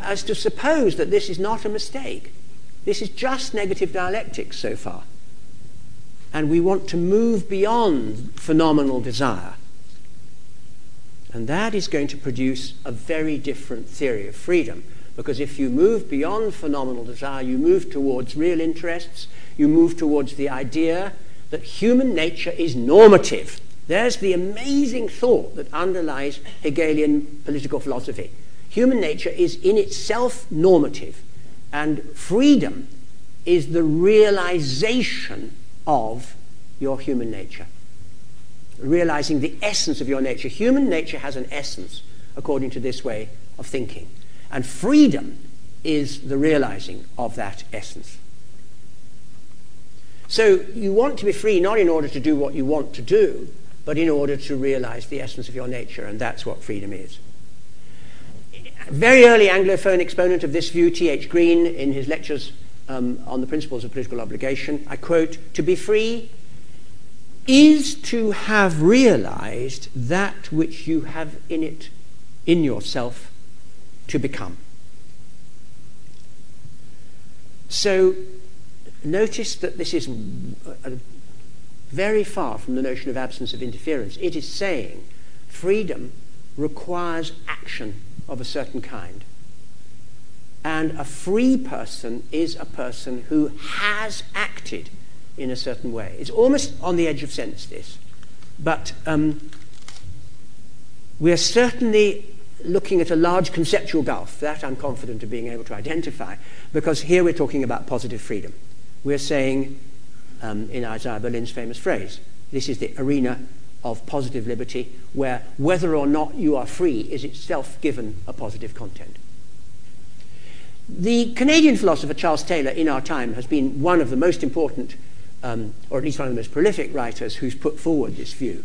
as to suppose that this is not a mistake. This is just negative dialectics so far and we want to move beyond phenomenal desire. And that is going to produce a very different theory of freedom. Because if you move beyond phenomenal desire, you move towards real interests, you move towards the idea that human nature is normative. There's the amazing thought that underlies Hegelian political philosophy. Human nature is in itself normative, and freedom is the realization of your human nature. Realizing the essence of your nature. Human nature has an essence, according to this way of thinking. And freedom is the realizing of that essence. So you want to be free not in order to do what you want to do, but in order to realize the essence of your nature, and that's what freedom is. Very early Anglophone exponent of this view, T.H. Green, in his lectures um, on the principles of political obligation, I quote, To be free is to have realized that which you have in it, in yourself, to become. So notice that this is very far from the notion of absence of interference. It is saying freedom requires action of a certain kind. And a free person is a person who has acted in a certain way. It's almost on the edge of sense, this. But um, we're certainly looking at a large conceptual gulf. That I'm confident of being able to identify, because here we're talking about positive freedom. We're saying, um, in Isaiah Berlin's famous phrase, this is the arena of positive liberty, where whether or not you are free is itself given a positive content. The Canadian philosopher Charles Taylor in our time has been one of the most important, um, or at least one of the most prolific writers who's put forward this view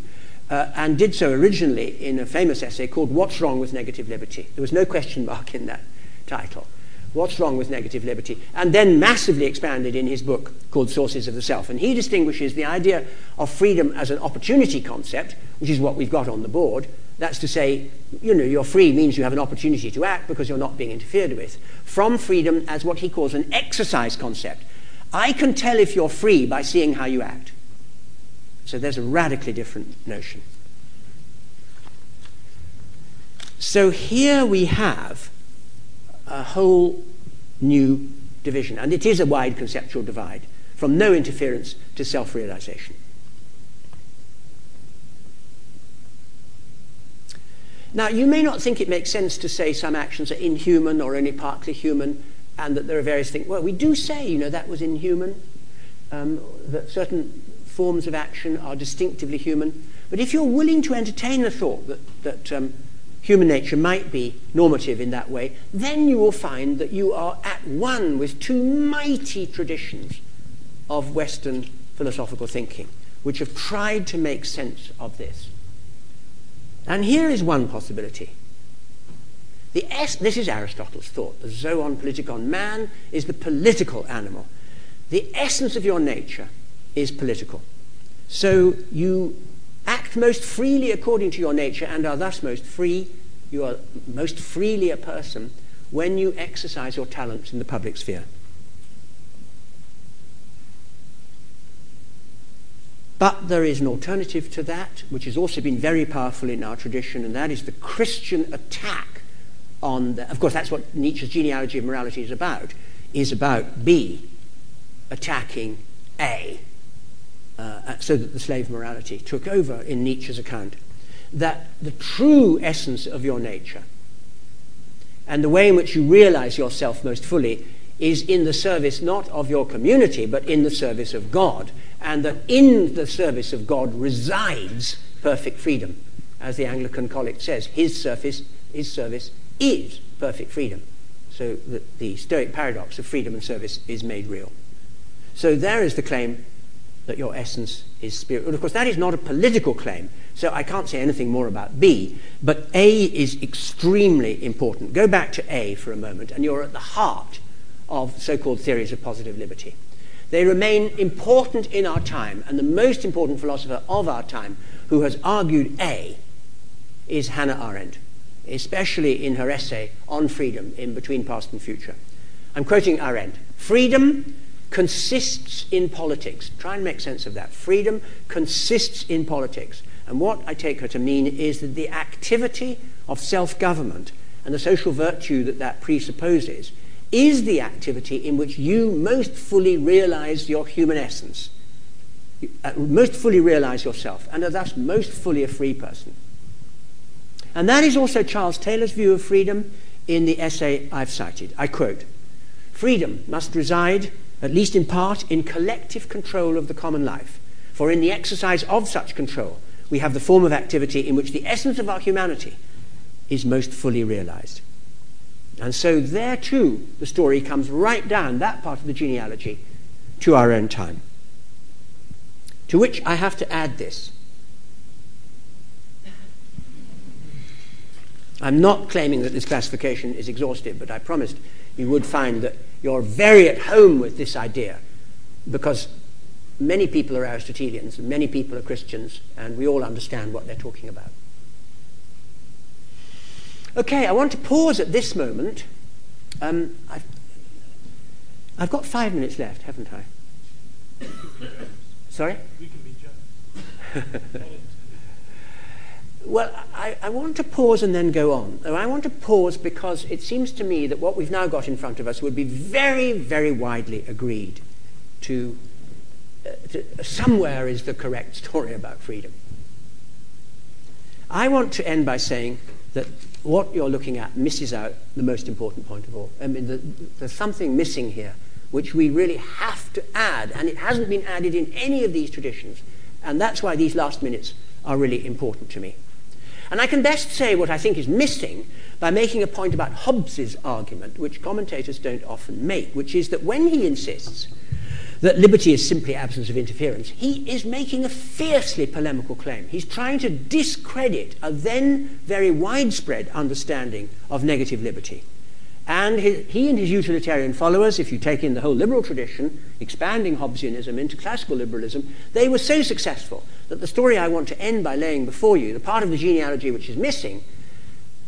uh, and did so originally in a famous essay called What's Wrong with Negative Liberty? There was no question mark in that title. What's Wrong with Negative Liberty? And then massively expanded in his book called Sources of the Self. And he distinguishes the idea of freedom as an opportunity concept, which is what we've got on the board. That's to say, you know, you're free means you have an opportunity to act because you're not being interfered with, from freedom as what he calls an exercise concept. I can tell if you're free by seeing how you act. So there's a radically different notion. So here we have a whole new division, and it is a wide conceptual divide from no interference to self realization. Now, you may not think it makes sense to say some actions are inhuman or only partly human, and that there are various things. Well, we do say, you know, that was inhuman, um, that certain forms of action are distinctively human. But if you're willing to entertain the thought that, that um, human nature might be normative in that way, then you will find that you are at one with two mighty traditions of Western philosophical thinking, which have tried to make sense of this. And here is one possibility. Es- this is Aristotle's thought. The zoon politikon. Man is the political animal. The essence of your nature is political. So you act most freely according to your nature and are thus most free. You are most freely a person when you exercise your talents in the public sphere. But there is an alternative to that, which has also been very powerful in our tradition, and that is the Christian attack on the, of course, that's what Nietzsche's genealogy of morality is about, is about B attacking A uh, so that the slave morality took over in Nietzsche's account, that the true essence of your nature and the way in which you realize yourself most fully is in the service not of your community, but in the service of God, and that in the service of God resides perfect freedom. As the Anglican Collect says, his service, his service is perfect freedom. So that the Stoic paradox of freedom and service is made real. So there is the claim that your essence is spirit. And of course, that is not a political claim, so I can't say anything more about B, but A is extremely important. Go back to A for a moment, and you're at the heart of so called theories of positive liberty. They remain important in our time, and the most important philosopher of our time who has argued A is Hannah Arendt, especially in her essay on freedom in Between Past and Future. I'm quoting Arendt Freedom consists in politics. Try and make sense of that. Freedom consists in politics. And what I take her to mean is that the activity of self government and the social virtue that that presupposes is the activity in which you most fully realize your human essence, uh, most fully realize yourself, and are thus most fully a free person. And that is also Charles Taylor's view of freedom in the essay I've cited. I quote Freedom must reside at least in part, in collective control of the common life. For in the exercise of such control, we have the form of activity in which the essence of our humanity is most fully realized. And so, there too, the story comes right down, that part of the genealogy, to our own time. To which I have to add this. I'm not claiming that this classification is exhaustive, but I promised you would find that you're very at home with this idea because many people are Aristotelians, and many people are Christians, and we all understand what they're talking about. Okay, I want to pause at this moment. Um, I've, I've got five minutes left, haven't I? Sorry? We can be judged. well, I, I, want to pause and then go on. I want to pause because it seems to me that what we've now got in front of us would be very, very widely agreed to, uh, to somewhere is the correct story about freedom. I want to end by saying that what you're looking at misses out the most important point of all. I mean, the, there's something missing here which we really have to add, and it hasn't been added in any of these traditions. And that's why these last minutes are really important to me. And I can best say what I think is missing by making a point about Hobbes's argument, which commentators don't often make, which is that when he insists that liberty is simply absence of interference, he is making a fiercely polemical claim. He's trying to discredit a then very widespread understanding of negative liberty. And his, he and his utilitarian followers, if you take in the whole liberal tradition, expanding Hobbesianism into classical liberalism, they were so successful that the story I want to end by laying before you, the part of the genealogy which is missing,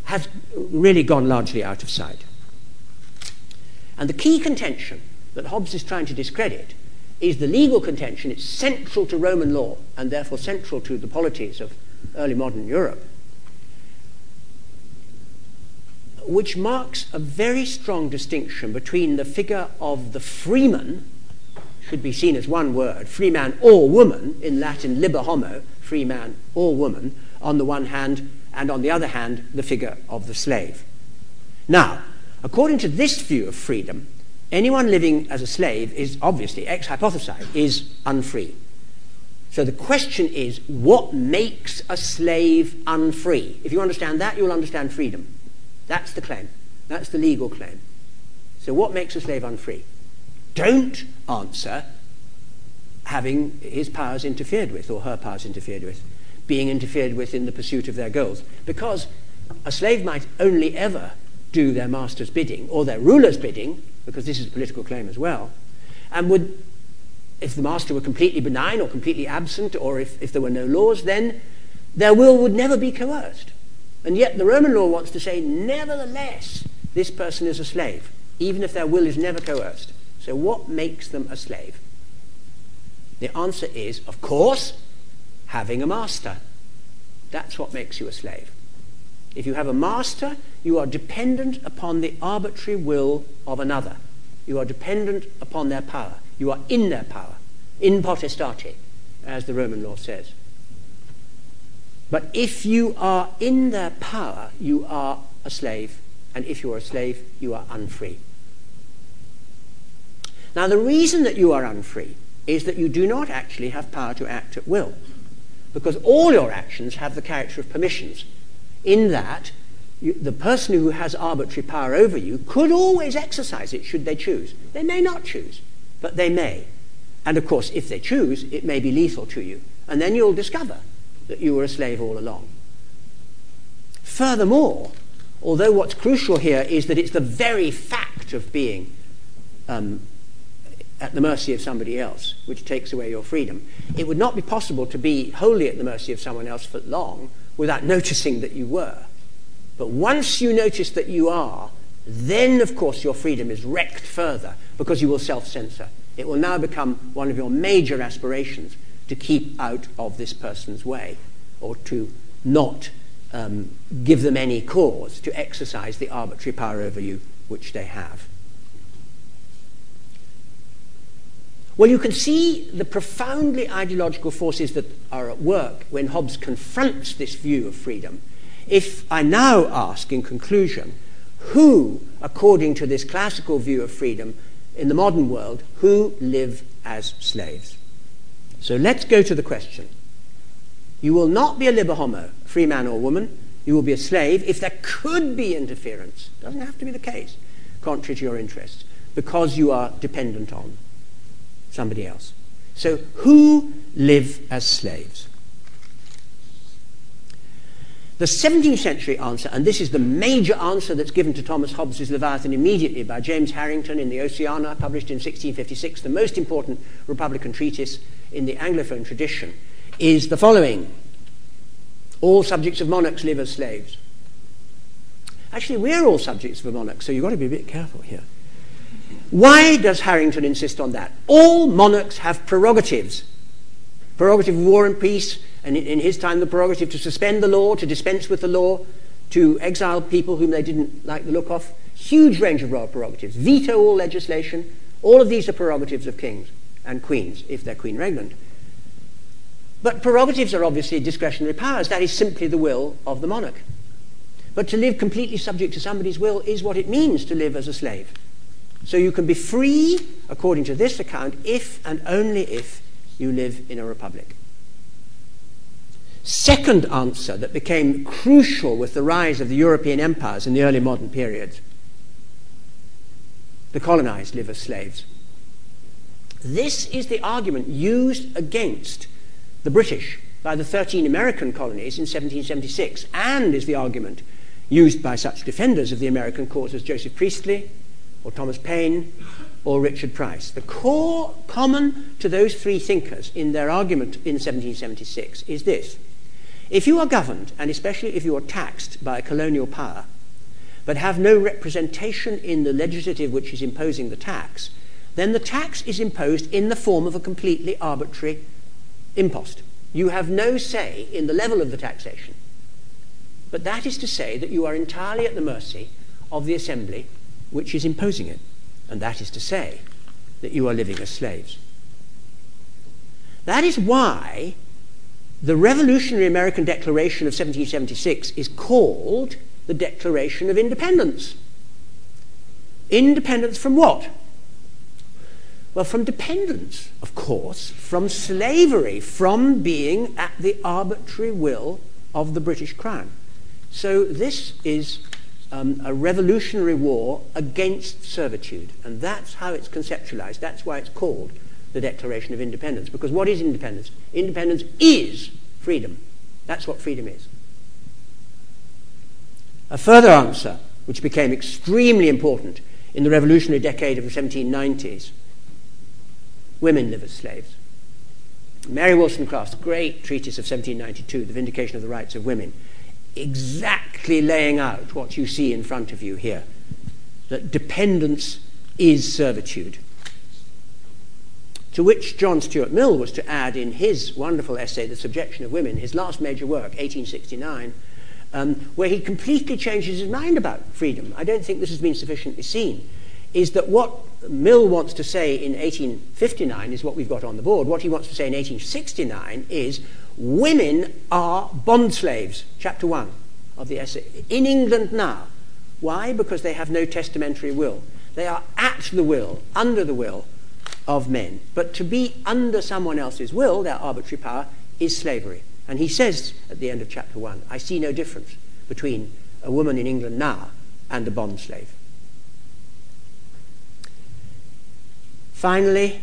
has really gone largely out of sight. And the key contention that Hobbes is trying to discredit is the legal contention. It's central to Roman law and therefore central to the polities of early modern Europe, which marks a very strong distinction between the figure of the freeman, should be seen as one word, free man or woman, in Latin liber homo, free man or woman, on the one hand, and on the other hand, the figure of the slave. Now, according to this view of freedom, anyone living as a slave is obviously, ex hypothesi, is unfree. So the question is, what makes a slave unfree? If you understand that, you'll understand freedom. That's the claim. That's the legal claim. So what makes a slave unfree? Don't answer having his powers interfered with or her powers interfered with, being interfered with in the pursuit of their goals. Because a slave might only ever do their master's bidding or their ruler's bidding because this is a political claim as well, and would, if the master were completely benign or completely absent, or if, if there were no laws, then their will would never be coerced. And yet the Roman law wants to say, nevertheless, this person is a slave, even if their will is never coerced. So what makes them a slave? The answer is, of course, having a master. That's what makes you a slave. If you have a master, you are dependent upon the arbitrary will of another. You are dependent upon their power. You are in their power, in potestate, as the Roman law says. But if you are in their power, you are a slave. And if you are a slave, you are unfree. Now, the reason that you are unfree is that you do not actually have power to act at will. Because all your actions have the character of permissions in that you, the person who has arbitrary power over you could always exercise it should they choose. They may not choose, but they may. And of course, if they choose, it may be lethal to you. And then you'll discover that you were a slave all along. Furthermore, although what's crucial here is that it's the very fact of being um, at the mercy of somebody else which takes away your freedom, it would not be possible to be wholly at the mercy of someone else for long without noticing that you were. But once you notice that you are, then, of course, your freedom is wrecked further because you will self censor. It will now become one of your major aspirations to keep out of this person's way or to not um, give them any cause to exercise the arbitrary power over you which they have. Well, you can see the profoundly ideological forces that are at work when Hobbes confronts this view of freedom. If I now ask, in conclusion, who, according to this classical view of freedom in the modern world, who live as slaves? So let's go to the question. You will not be a liber homo, free man or woman. You will be a slave if there could be interference. Doesn't have to be the case, contrary to your interests, because you are dependent on somebody else. So, who live as slaves? The 17th century answer, and this is the major answer that's given to Thomas Hobbes's Leviathan immediately by James Harrington in the Oceana, published in 1656, the most important Republican treatise in the Anglophone tradition, is the following All subjects of monarchs live as slaves. Actually, we're all subjects of a monarch, so you've got to be a bit careful here. Why does Harrington insist on that? All monarchs have prerogatives prerogative of war and peace, and in his time the prerogative to suspend the law, to dispense with the law, to exile people whom they didn't like the look of. Huge range of royal prerogatives. Veto all legislation. All of these are prerogatives of kings and queens, if they're queen regnant. But prerogatives are obviously discretionary powers. That is simply the will of the monarch. But to live completely subject to somebody's will is what it means to live as a slave. So you can be free, according to this account, if and only if you live in a republic. Second answer that became crucial with the rise of the European empires in the early modern period the colonized live as slaves. This is the argument used against the British by the 13 American colonies in 1776, and is the argument used by such defenders of the American cause as Joseph Priestley or Thomas Paine or Richard Price. The core common to those three thinkers in their argument in 1776 is this. If you are governed, and especially if you are taxed by a colonial power, but have no representation in the legislative which is imposing the tax, then the tax is imposed in the form of a completely arbitrary impost. You have no say in the level of the taxation. But that is to say that you are entirely at the mercy of the assembly which is imposing it and that is to say that you are living as slaves. That is why the Revolutionary American Declaration of 1776 is called the Declaration of Independence. Independence from what? Well, from dependence, of course, from slavery, from being at the arbitrary will of the British Crown. So this is um, a revolutionary war against servitude. And that's how it's conceptualized. That's why it's called the Declaration of Independence. Because what is independence? Independence is freedom. That's what freedom is. A further answer, which became extremely important in the revolutionary decade of the 1790s women live as slaves. Mary Wollstonecraft's great treatise of 1792, The Vindication of the Rights of Women, exactly laying out what you see in front of you here that dependence is servitude. To which John Stuart Mill was to add in his wonderful essay, The Subjection of Women, his last major work, 1869, um, where he completely changes his mind about freedom. I don't think this has been sufficiently seen. Is that what Mill wants to say in 1859 is what we've got on the board. What he wants to say in 1869 is Women are bond slaves, chapter 1 of the essay, in England now. Why? Because they have no testamentary will. They are at the will, under the will of men. But to be under someone else's will, their arbitrary power, is slavery. And he says at the end of chapter 1, I see no difference between a woman in England now and a bond slave. Finally,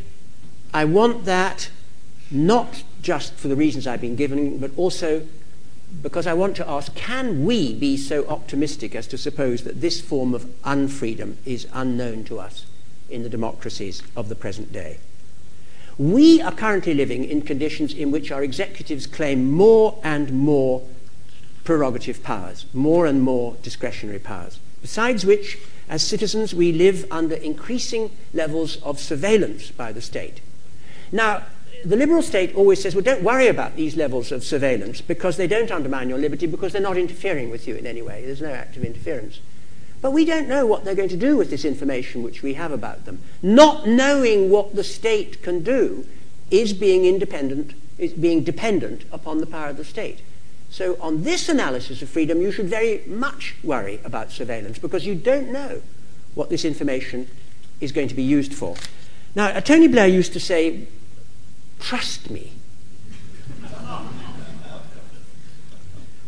I want that not just for the reasons I've been given, but also because I want to ask can we be so optimistic as to suppose that this form of unfreedom is unknown to us in the democracies of the present day? We are currently living in conditions in which our executives claim more and more prerogative powers, more and more discretionary powers. Besides which, as citizens, we live under increasing levels of surveillance by the state. Now, the liberal state always says, well, don't worry about these levels of surveillance because they don't undermine your liberty because they're not interfering with you in any way. There's no active interference. But we don't know what they're going to do with this information which we have about them. Not knowing what the state can do is being independent, is being dependent upon the power of the state. So on this analysis of freedom, you should very much worry about surveillance because you don't know what this information is going to be used for. Now, Tony Blair used to say, Trust me.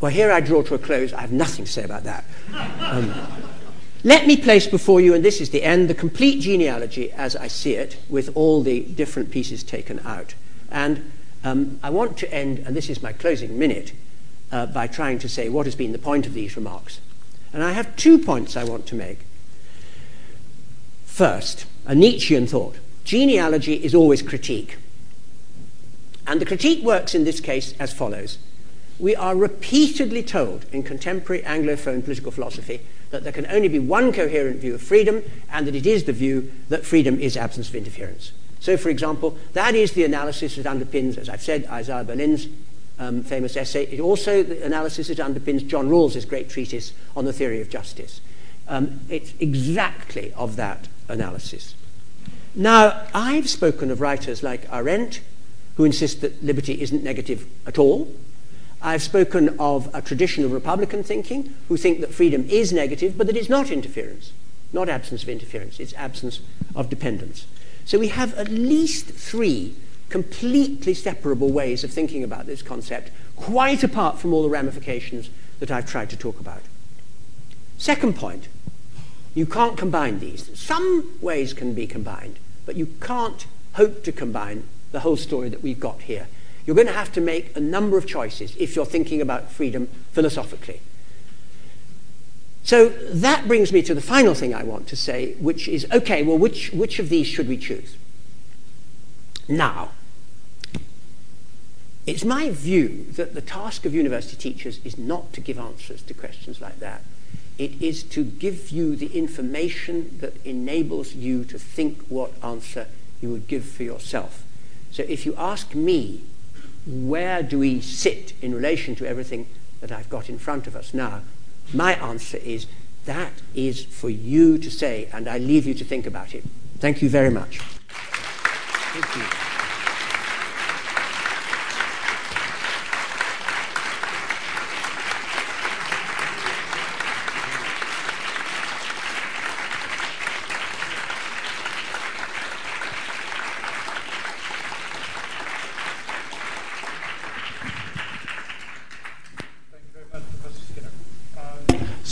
Well, here I draw to a close. I have nothing to say about that. Um, let me place before you, and this is the end, the complete genealogy as I see it, with all the different pieces taken out. And um, I want to end, and this is my closing minute, uh, by trying to say what has been the point of these remarks. And I have two points I want to make. First, a Nietzschean thought. Genealogy is always critique. And the critique works in this case as follows. We are repeatedly told in contemporary Anglophone political philosophy that there can only be one coherent view of freedom, and that it is the view that freedom is absence of interference. So, for example, that is the analysis that underpins, as I've said, Isaiah Berlin's um, famous essay. It also the analysis that underpins John Rawls's great treatise on the theory of justice. Um, it's exactly of that analysis. Now, I've spoken of writers like Arendt, who insist that liberty isn't negative at all. I've spoken of a tradition of Republican thinking, who think that freedom is negative, but that it's not interference, not absence of interference, it's absence of dependence. So we have at least three completely separable ways of thinking about this concept, quite apart from all the ramifications that I've tried to talk about. Second point, you can't combine these. Some ways can be combined, but you can't hope to combine the whole story that we've got here. You're going to have to make a number of choices if you're thinking about freedom philosophically. So that brings me to the final thing I want to say, which is okay, well, which, which of these should we choose? Now, it's my view that the task of university teachers is not to give answers to questions like that. It is to give you the information that enables you to think what answer you would give for yourself. So if you ask me, where do we sit in relation to everything that I've got in front of us now, my answer is that is for you to say, and I leave you to think about it. Thank you very much. Thank you.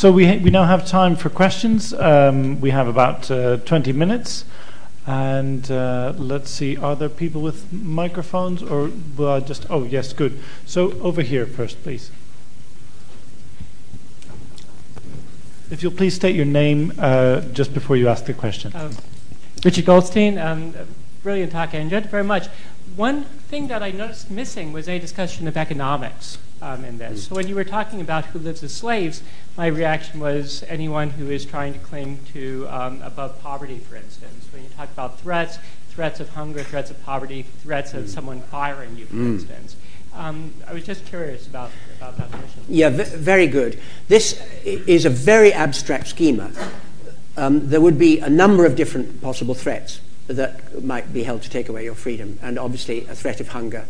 So we, we now have time for questions. Um, we have about uh, 20 minutes. And uh, let's see, are there people with microphones or will I just, oh, yes, good. So over here first, please. If you'll please state your name uh, just before you ask the question. Um, Richard Goldstein, um, brilliant talk, I enjoyed it very much. One thing that I noticed missing was a discussion of economics um, in this. So when you were talking about who lives as slaves, my reaction was anyone who is trying to cling to um, above poverty, for instance. When you talk about threats, threats of hunger, threats of poverty, threats of mm. someone firing you, for mm. instance. Um, I was just curious about, about that question. Yeah, v- very good. This is a very abstract schema. Um, there would be a number of different possible threats that might be held to take away your freedom, and obviously a threat of hunger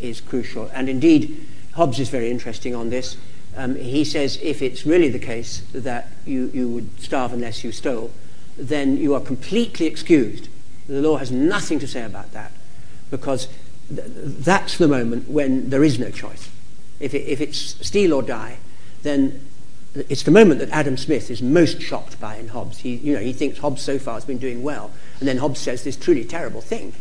is crucial. And indeed, Hobbes is very interesting on this. Um, he says if it's really the case that you, you would starve unless you stole, then you are completely excused. The law has nothing to say about that because th- that's the moment when there is no choice. If, it, if it's steal or die, then it's the moment that Adam Smith is most shocked by in Hobbes. He, you know, he thinks Hobbes so far has been doing well, and then Hobbes says this truly terrible thing.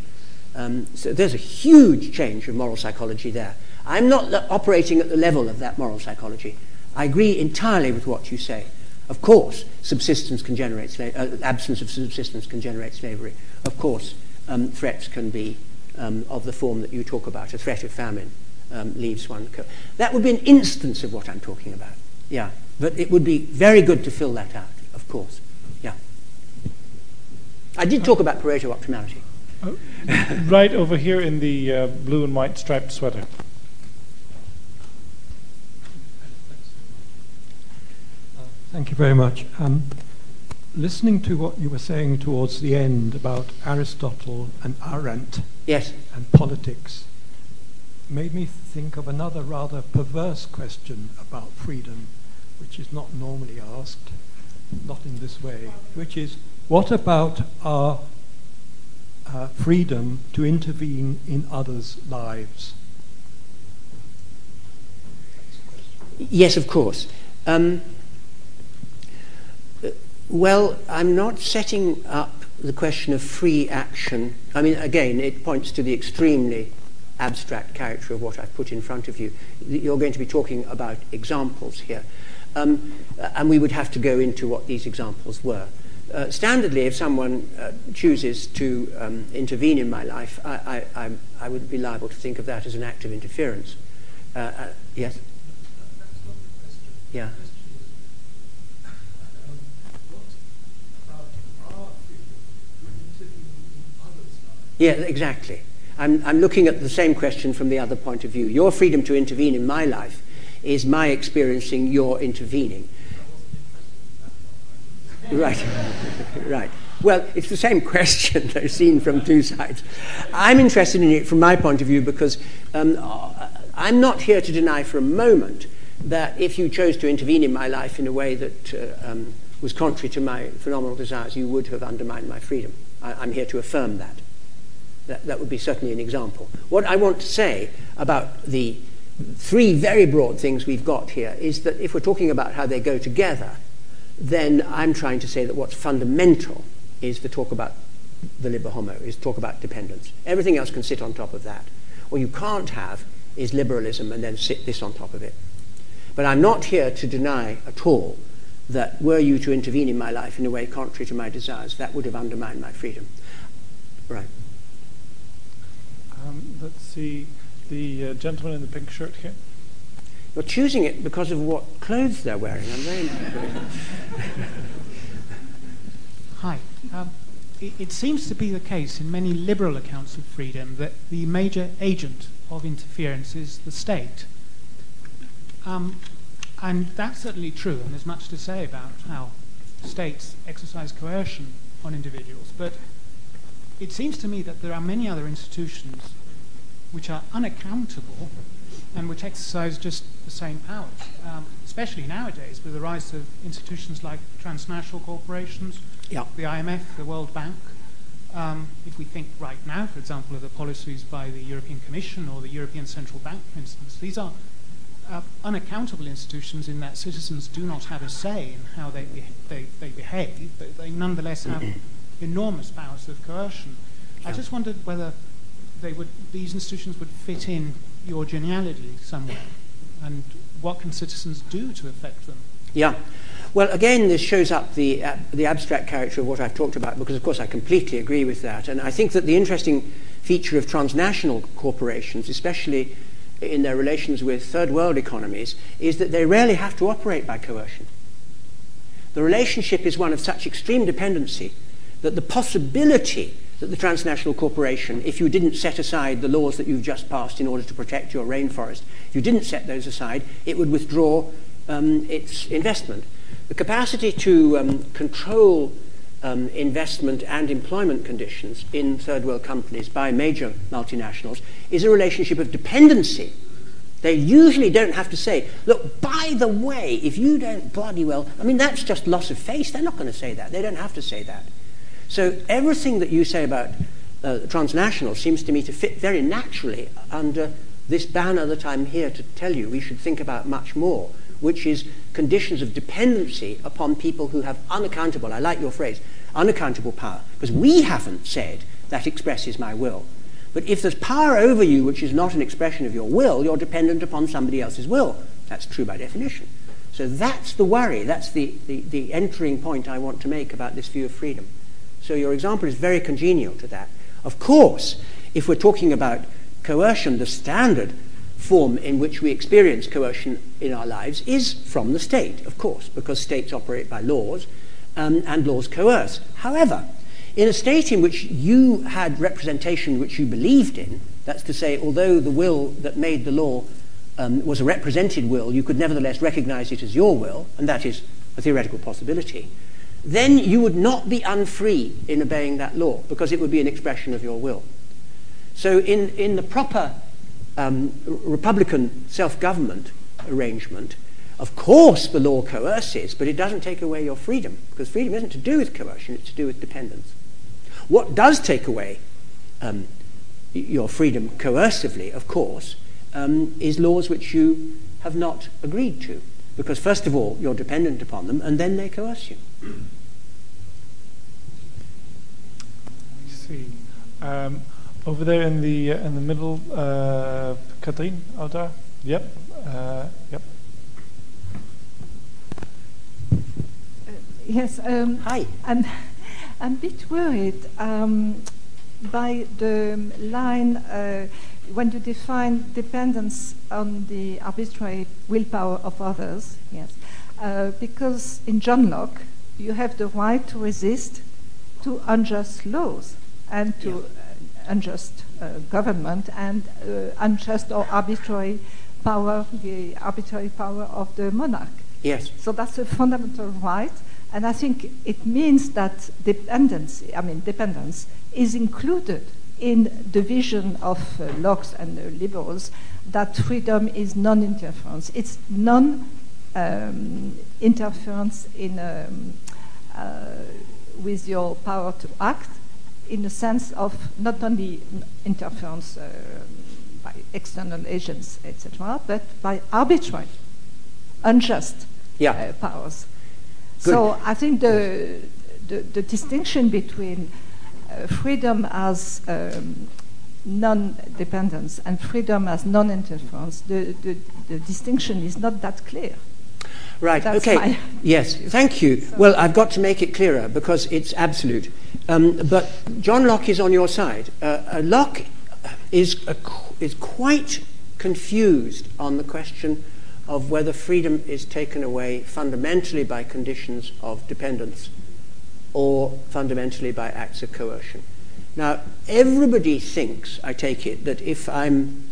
Um, so there's a huge change of moral psychology there. I'm not operating at the level of that moral psychology. I agree entirely with what you say. Of course, subsistence can generate sla- uh, absence of subsistence can generate slavery. Of course, um, threats can be um, of the form that you talk about. A threat of famine um, leaves one. Co- that would be an instance of what I'm talking about. Yeah, but it would be very good to fill that out. Of course. Yeah. I did talk about Pareto optimality. Uh, right over here in the uh, blue and white striped sweater. Thank you very much. Um, listening to what you were saying towards the end about Aristotle and Arendt yes. and politics made me think of another rather perverse question about freedom, which is not normally asked, not in this way, which is what about our uh, freedom to intervene in others' lives? Yes, of course. Um, well, I'm not setting up the question of free action. I mean, again, it points to the extremely abstract character of what I've put in front of you. You're going to be talking about examples here. Um, and we would have to go into what these examples were. Uh, standardly, if someone uh, chooses to um, intervene in my life, I, I, I, I, would be liable to think of that as an act of interference. Uh, uh yes? Yeah. Yeah, exactly. I'm, I'm looking at the same question from the other point of view. Your freedom to intervene in my life is my experiencing your intervening. Right, right. Well, it's the same question, though, seen from two sides. I'm interested in it from my point of view because um, I'm not here to deny for a moment that if you chose to intervene in my life in a way that uh, um, was contrary to my phenomenal desires, you would have undermined my freedom. I, I'm here to affirm that. that. That would be certainly an example. What I want to say about the three very broad things we've got here is that if we're talking about how they go together, then I'm trying to say that what's fundamental is the talk about the liber homo, is talk about dependence. Everything else can sit on top of that. What you can't have is liberalism and then sit this on top of it. But I'm not here to deny at all that were you to intervene in my life in a way contrary to my desires, that would have undermined my freedom. Right. Um, let's see the uh, gentleman in the pink shirt here. You're choosing it because of what clothes they're wearing. Hi. Um, it, it, seems to be the case in many liberal accounts of freedom that the major agent of interference is the state. Um, and that's certainly true, and there's much to say about how states exercise coercion on individuals. But it seems to me that there are many other institutions which are unaccountable and which exercise just the same powers, um, especially nowadays with the rise of institutions like transnational corporations, yeah. the IMF, the World Bank. Um, if we think right now, for example, of the policies by the European Commission or the European Central Bank, for instance, these are uh, unaccountable institutions in that citizens do not have a say in how they, be- they, they behave, but they nonetheless have enormous powers of coercion. Yeah. I just wondered whether they would, these institutions would fit in your genealogy somewhere, and what can citizens do to affect them? Yeah. Well, again, this shows up the, uh, the abstract character of what I've talked about, because, of course, I completely agree with that. And I think that the interesting feature of transnational corporations, especially in their relations with third world economies, is that they rarely have to operate by coercion. The relationship is one of such extreme dependency that the possibility that the transnational corporation, if you didn't set aside the laws that you've just passed in order to protect your rainforest, if you didn't set those aside, it would withdraw um, its investment. The capacity to um, control um, investment and employment conditions in third world companies by major multinationals is a relationship of dependency. They usually don't have to say, look, by the way, if you don't bloody well, I mean, that's just loss of face. They're not going to say that. They don't have to say that. So everything that you say about uh, transnational seems to me to fit very naturally under this banner that I'm here to tell you we should think about much more, which is conditions of dependency upon people who have unaccountable, I like your phrase, unaccountable power. Because we haven't said that expresses my will. But if there's power over you which is not an expression of your will, you're dependent upon somebody else's will. That's true by definition. So that's the worry, that's the, the, the entering point I want to make about this view of freedom. So your example is very congenial to that. Of course, if we're talking about coercion, the standard form in which we experience coercion in our lives is from the state, of course, because states operate by laws um, and laws coerce. However, in a state in which you had representation which you believed in, that's to say, although the will that made the law um, was a represented will, you could nevertheless recognize it as your will, and that is a theoretical possibility then you would not be unfree in obeying that law because it would be an expression of your will. So, in, in the proper um, Republican self government arrangement, of course the law coerces, but it doesn't take away your freedom because freedom isn't to do with coercion, it's to do with dependence. What does take away um, your freedom coercively, of course, um, is laws which you have not agreed to. Because, first of all, you're dependent upon them, and then they coerce you. I see. Um, Over there in the uh, in the middle, uh, Katrien, out there. Yep. Uh, yep. Uh, yes. Um, Hi. I'm, I'm a bit worried um, by the line uh, when you define dependence on the arbitrary willpower of others. Yes, uh, because in John Locke you have the right to resist to unjust laws and to Yeah. Unjust uh, government and uh, unjust or arbitrary power, the arbitrary power of the monarch. Yes. So that's a fundamental right, and I think it means that dependency, I mean dependence, is included in the vision of uh, Locke and the liberals that freedom is non-interference. It's non-interference in um, uh, with your power to act, in the sense of not only interference uh, by external agents, etc., but by arbitrary, unjust Yeah. uh, powers. Good. So I think the, the, the distinction between uh, freedom as um, non-dependence and freedom as non-interference, the, the, the distinction is not that clear. Right, That's okay. Yes, thank you. Well, I've got to make it clearer because it's absolute. Um, but John Locke is on your side. Uh, uh, Locke is, a, is quite confused on the question of whether freedom is taken away fundamentally by conditions of dependence or fundamentally by acts of coercion. Now, everybody thinks, I take it, that if I'm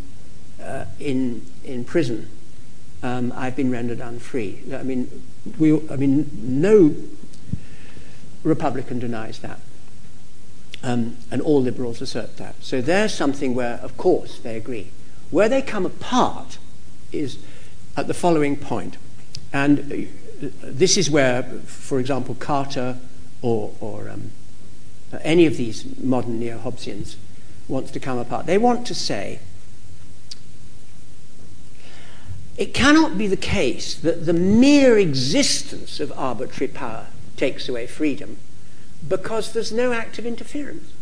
uh, in, in prison, um, I've been rendered unfree. I mean, we, I mean, no Republican denies that. Um, and all liberals assert that. So there's something where, of course, they agree. Where they come apart is at the following point. And uh, this is where, for example, Carter or, or um, any of these modern neo Hobbesians wants to come apart. They want to say it cannot be the case that the mere existence of arbitrary power takes away freedom because there's no act of interference.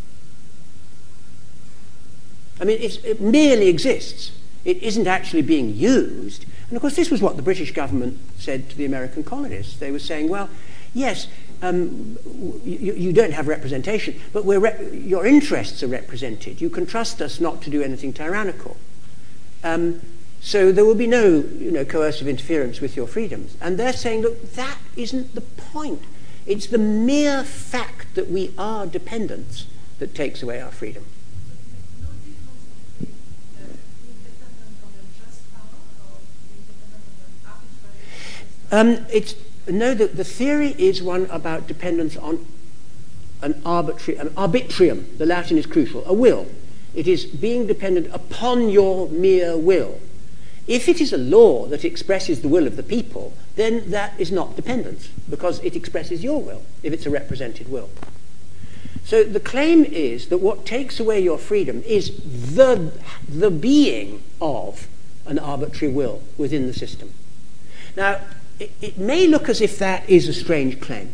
I mean, it merely exists. It isn't actually being used. And of course, this was what the British government said to the American colonists. They were saying, well, yes, um, you, you, don't have representation, but your interests are represented. You can trust us not to do anything tyrannical. Um, so there will be no you know, coercive interference with your freedoms. And they're saying, look, that isn't the point. It's the mere fact that we are dependents that takes away our freedom. Um, it's, no, the, the theory is one about dependence on an arbitrary, an arbitrium. The Latin is crucial. A will. It is being dependent upon your mere will. If it is a law that expresses the will of the people, then that is not dependence because it expresses your will if it's a represented will. So the claim is that what takes away your freedom is the, the being of an arbitrary will within the system. Now, it, it may look as if that is a strange claim,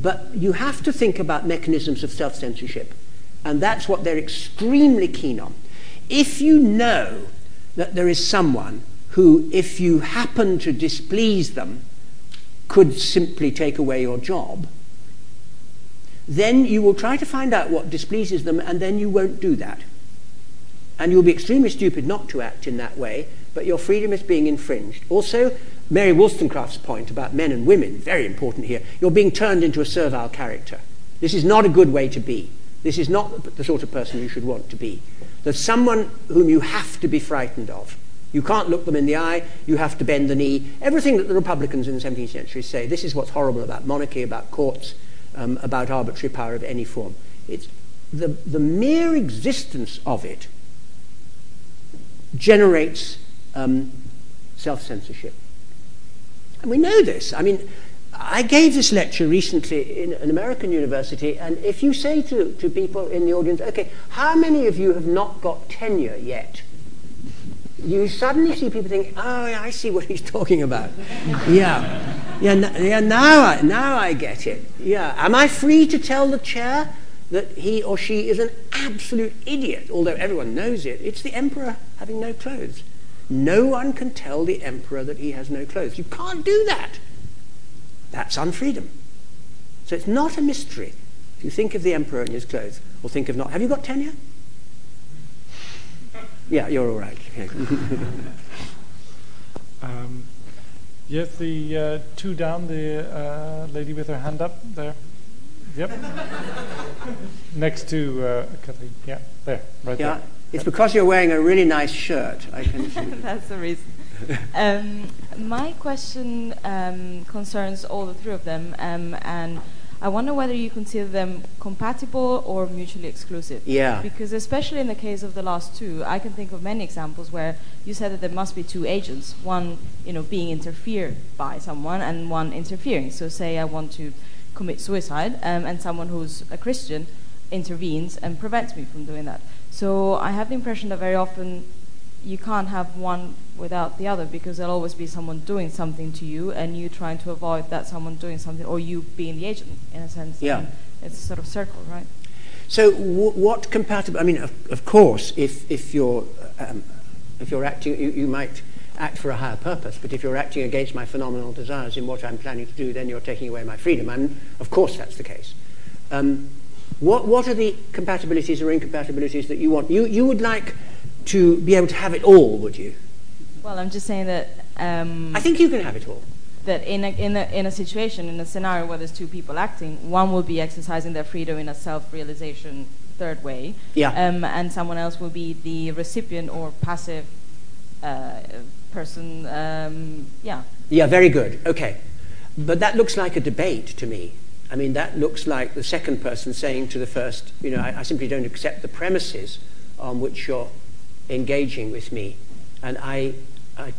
but you have to think about mechanisms of self censorship, and that's what they're extremely keen on. If you know that there is someone who, if you happen to displease them, could simply take away your job, then you will try to find out what displeases them and then you won't do that. And you'll be extremely stupid not to act in that way, but your freedom is being infringed. Also, Mary Wollstonecraft's point about men and women, very important here, you're being turned into a servile character. This is not a good way to be. This is not the sort of person you should want to be. There's someone whom you have to be frightened of. You can't look them in the eye, you have to bend the knee. Everything that the Republicans in the 17th century say, this is what's horrible about monarchy, about courts, um, about arbitrary power of any form. It's the, the mere existence of it generates um, self censorship. And we know this. I mean, I gave this lecture recently in an American university, and if you say to, to people in the audience, okay, how many of you have not got tenure yet? You suddenly see people think, oh, I see what he's talking about. yeah. Yeah, n- yeah now, I, now I get it. Yeah. Am I free to tell the chair that he or she is an absolute idiot, although everyone knows it. It's the emperor having no clothes. No one can tell the emperor that he has no clothes. You can't do that. That's unfreedom. So it's not a mystery. If you think of the emperor in his clothes, or think of not. Have you got tenure? Yeah, you're all right. um, yes, the uh, two down, the uh, lady with her hand up there. Yep. Next to uh, Kathleen. Yeah, there, right there. yeah. there. It's because you're wearing a really nice shirt. I can see. That's the reason. Um, my question um, concerns all the three of them, um, and I wonder whether you consider them compatible or mutually exclusive. Yeah. Because especially in the case of the last two, I can think of many examples where you said that there must be two agents, one, you know, being interfered by someone and one interfering. So say I want to commit suicide um, and someone who's a Christian intervenes and prevents me from doing that. So I have the impression that very often you can't have one without the other because there'll always be someone doing something to you and you trying to avoid that someone doing something or you being the agent in a sense. Yeah. And it's a sort of circle, right? So w- what compatible? I mean, of, of course, if if you're um, if you're acting, you, you might act for a higher purpose. But if you're acting against my phenomenal desires in what I'm planning to do, then you're taking away my freedom. And of course, that's the case. Um, what, what are the compatibilities or incompatibilities that you want? You, you would like to be able to have it all, would you? Well, I'm just saying that. Um, I think you can have it all. That in a, in, a, in a situation, in a scenario where there's two people acting, one will be exercising their freedom in a self realization third way, Yeah. um, and someone else will be the recipient or passive uh, person. Um, yeah. Yeah, very good. Okay. But that looks like a debate to me. I mean, that looks like the second person saying to the first, you know, I, I simply don't accept the premises on which you're engaging with me, and I, I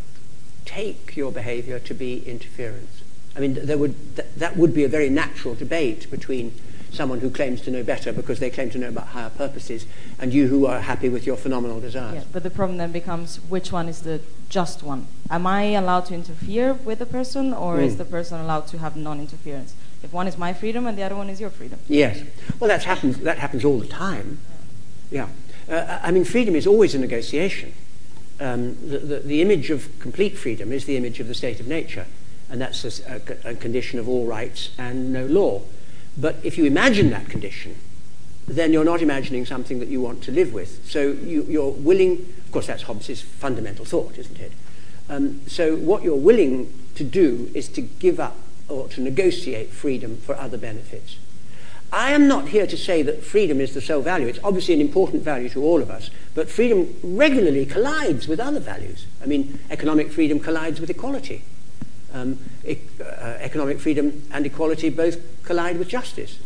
take your behavior to be interference. I mean, there would, th- that would be a very natural debate between someone who claims to know better because they claim to know about higher purposes and you who are happy with your phenomenal desires. Yeah, but the problem then becomes which one is the just one? Am I allowed to interfere with the person, or is Mm. the person allowed to have non-interference? If one is my freedom and the other one is your freedom. Yes. Well, that happens, that happens all the time. Yeah. Uh, I mean, freedom is always a negotiation. Um, the, the, the image of complete freedom is the image of the state of nature, and that's a condition of all rights and no law. But if you imagine that condition, then you're not imagining something that you want to live with. So you, you're willing, of course, that's Hobbes's fundamental thought, isn't it? Um, so what you're willing to do is to give up or to negotiate freedom for other benefits. I am not here to say that freedom is the sole value. It's obviously an important value to all of us, but freedom regularly collides with other values. I mean, economic freedom collides with equality. Um, e- uh, economic freedom and equality both collide with justice.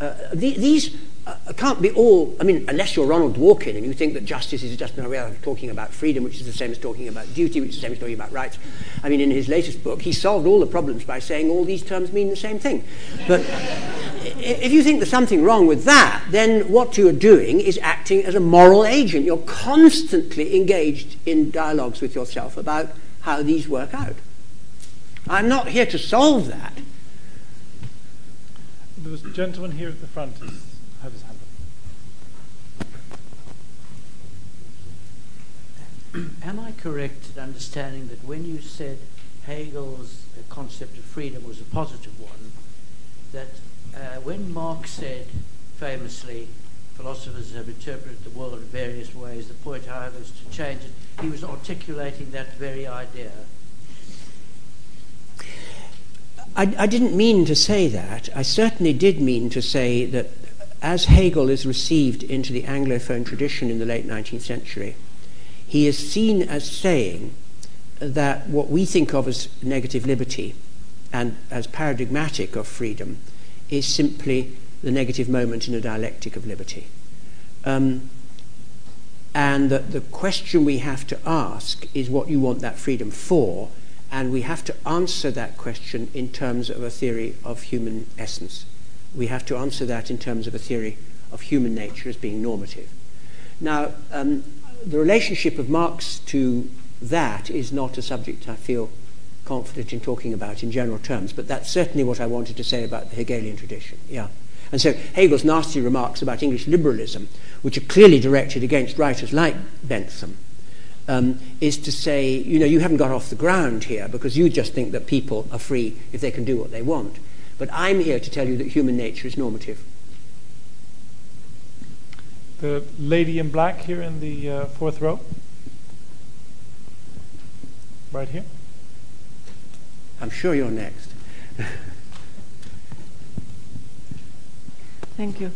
Uh, the, these uh, can't be all, I mean, unless you're Ronald Dworkin and you think that justice is just another way of talking about freedom, which is the same as talking about duty, which is the same as talking about rights. I mean, in his latest book, he solved all the problems by saying all these terms mean the same thing. But if you think there's something wrong with that, then what you're doing is acting as a moral agent. You're constantly engaged in dialogues with yourself about how these work out. I'm not here to solve that. There was a gentleman here at the front who's had his hand up. Am I correct in understanding that when you said Hegel's concept of freedom was a positive one, that uh, when Marx said famously, philosophers have interpreted the world in various ways, the point, however, is to change it, he was articulating that very idea? I, I didn't mean to say that. I certainly did mean to say that as Hegel is received into the Anglophone tradition in the late 19th century, he is seen as saying that what we think of as negative liberty and as paradigmatic of freedom is simply the negative moment in a dialectic of liberty. Um, and that the question we have to ask is what you want that freedom for, and we have to answer that question in terms of a theory of human essence. We have to answer that in terms of a theory of human nature as being normative. Now, um, the relationship of Marx to that is not a subject I feel confident in talking about in general terms, but that's certainly what I wanted to say about the Hegelian tradition. Yeah. And so Hegel's nasty remarks about English liberalism, which are clearly directed against writers like Bentham, um, is to say, you know, you haven't got off the ground here because you just think that people are free if they can do what they want. But I'm here to tell you that human nature is normative. The lady in black here in the uh, fourth row. Right here. I'm sure you're next. Thank you.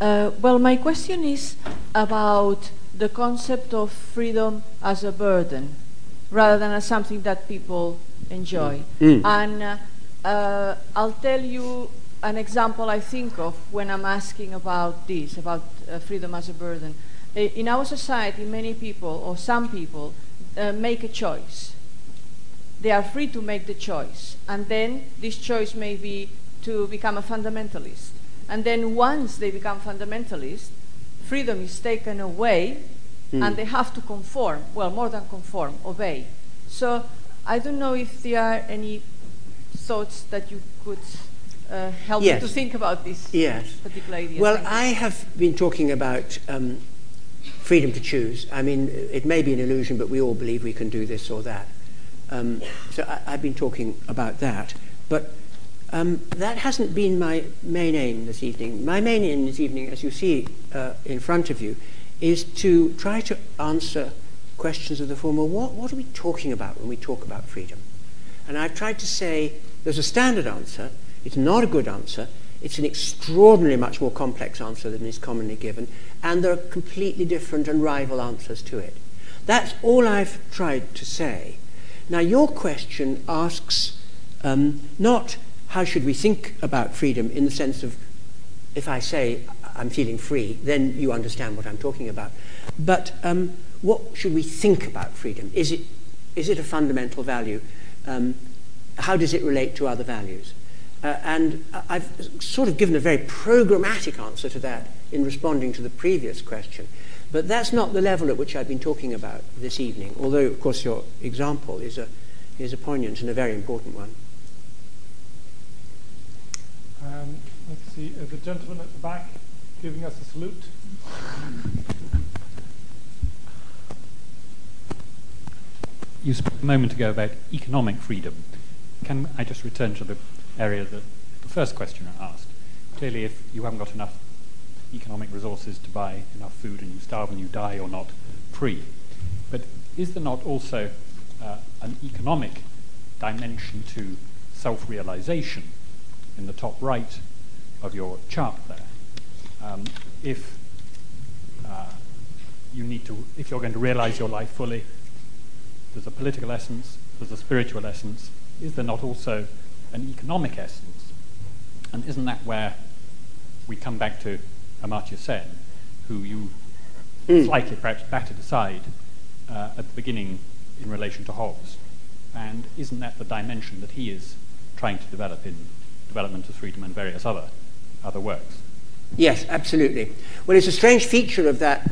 Uh, well, my question is about the concept of freedom as a burden rather than as something that people enjoy. Mm. And uh, uh, I'll tell you an example I think of when I'm asking about this, about uh, freedom as a burden. In our society, many people, or some people, uh, make a choice. They are free to make the choice. And then this choice may be to become a fundamentalist. And then once they become fundamentalist, freedom is taken away mm. and they have to conform, well, more than conform, obey. So I don't know if there are any thoughts that you could uh, help yes. to think about this yes. particular idea. Well, I have been talking about um, freedom to choose. I mean, it may be an illusion, but we all believe we can do this or that. Um, so I, have been talking about that. But um, that hasn't been my main aim this evening. My main aim this evening, as you see uh, in front of you, is to try to answer questions of the form, well, what, what are we talking about when we talk about freedom? And I've tried to say there's a standard answer, it's not a good answer, it's an extraordinarily much more complex answer than is commonly given, and there are completely different and rival answers to it. That's all I've tried to say. Now, your question asks um, not how should we think about freedom in the sense of if I say I'm feeling free, then you understand what I'm talking about. But um, what should we think about freedom? Is it, is it a fundamental value? Um, how does it relate to other values? Uh, and I've sort of given a very programmatic answer to that in responding to the previous question. But that's not the level at which I've been talking about this evening, although, of course, your example is a, is a poignant and a very important one. Um, let's see, uh, the gentleman at the back giving us a salute. You spoke a moment ago about economic freedom. Can I just return to the area that the first questioner asked? Clearly, if you haven't got enough economic resources to buy enough food and you starve and you die, you're not free. But is there not also uh, an economic dimension to self realization in the top right of your chart there? Um, if uh, you need to, if you're going to realize your life fully, there's a political essence, there's a spiritual essence. Is there not also an economic essence? And isn't that where we come back to Amartya Sen, who you mm. slightly perhaps batted aside uh, at the beginning in relation to Hobbes? And isn't that the dimension that he is trying to develop in Development of Freedom and various other, other works? Yes, absolutely. Well, it's a strange feature of that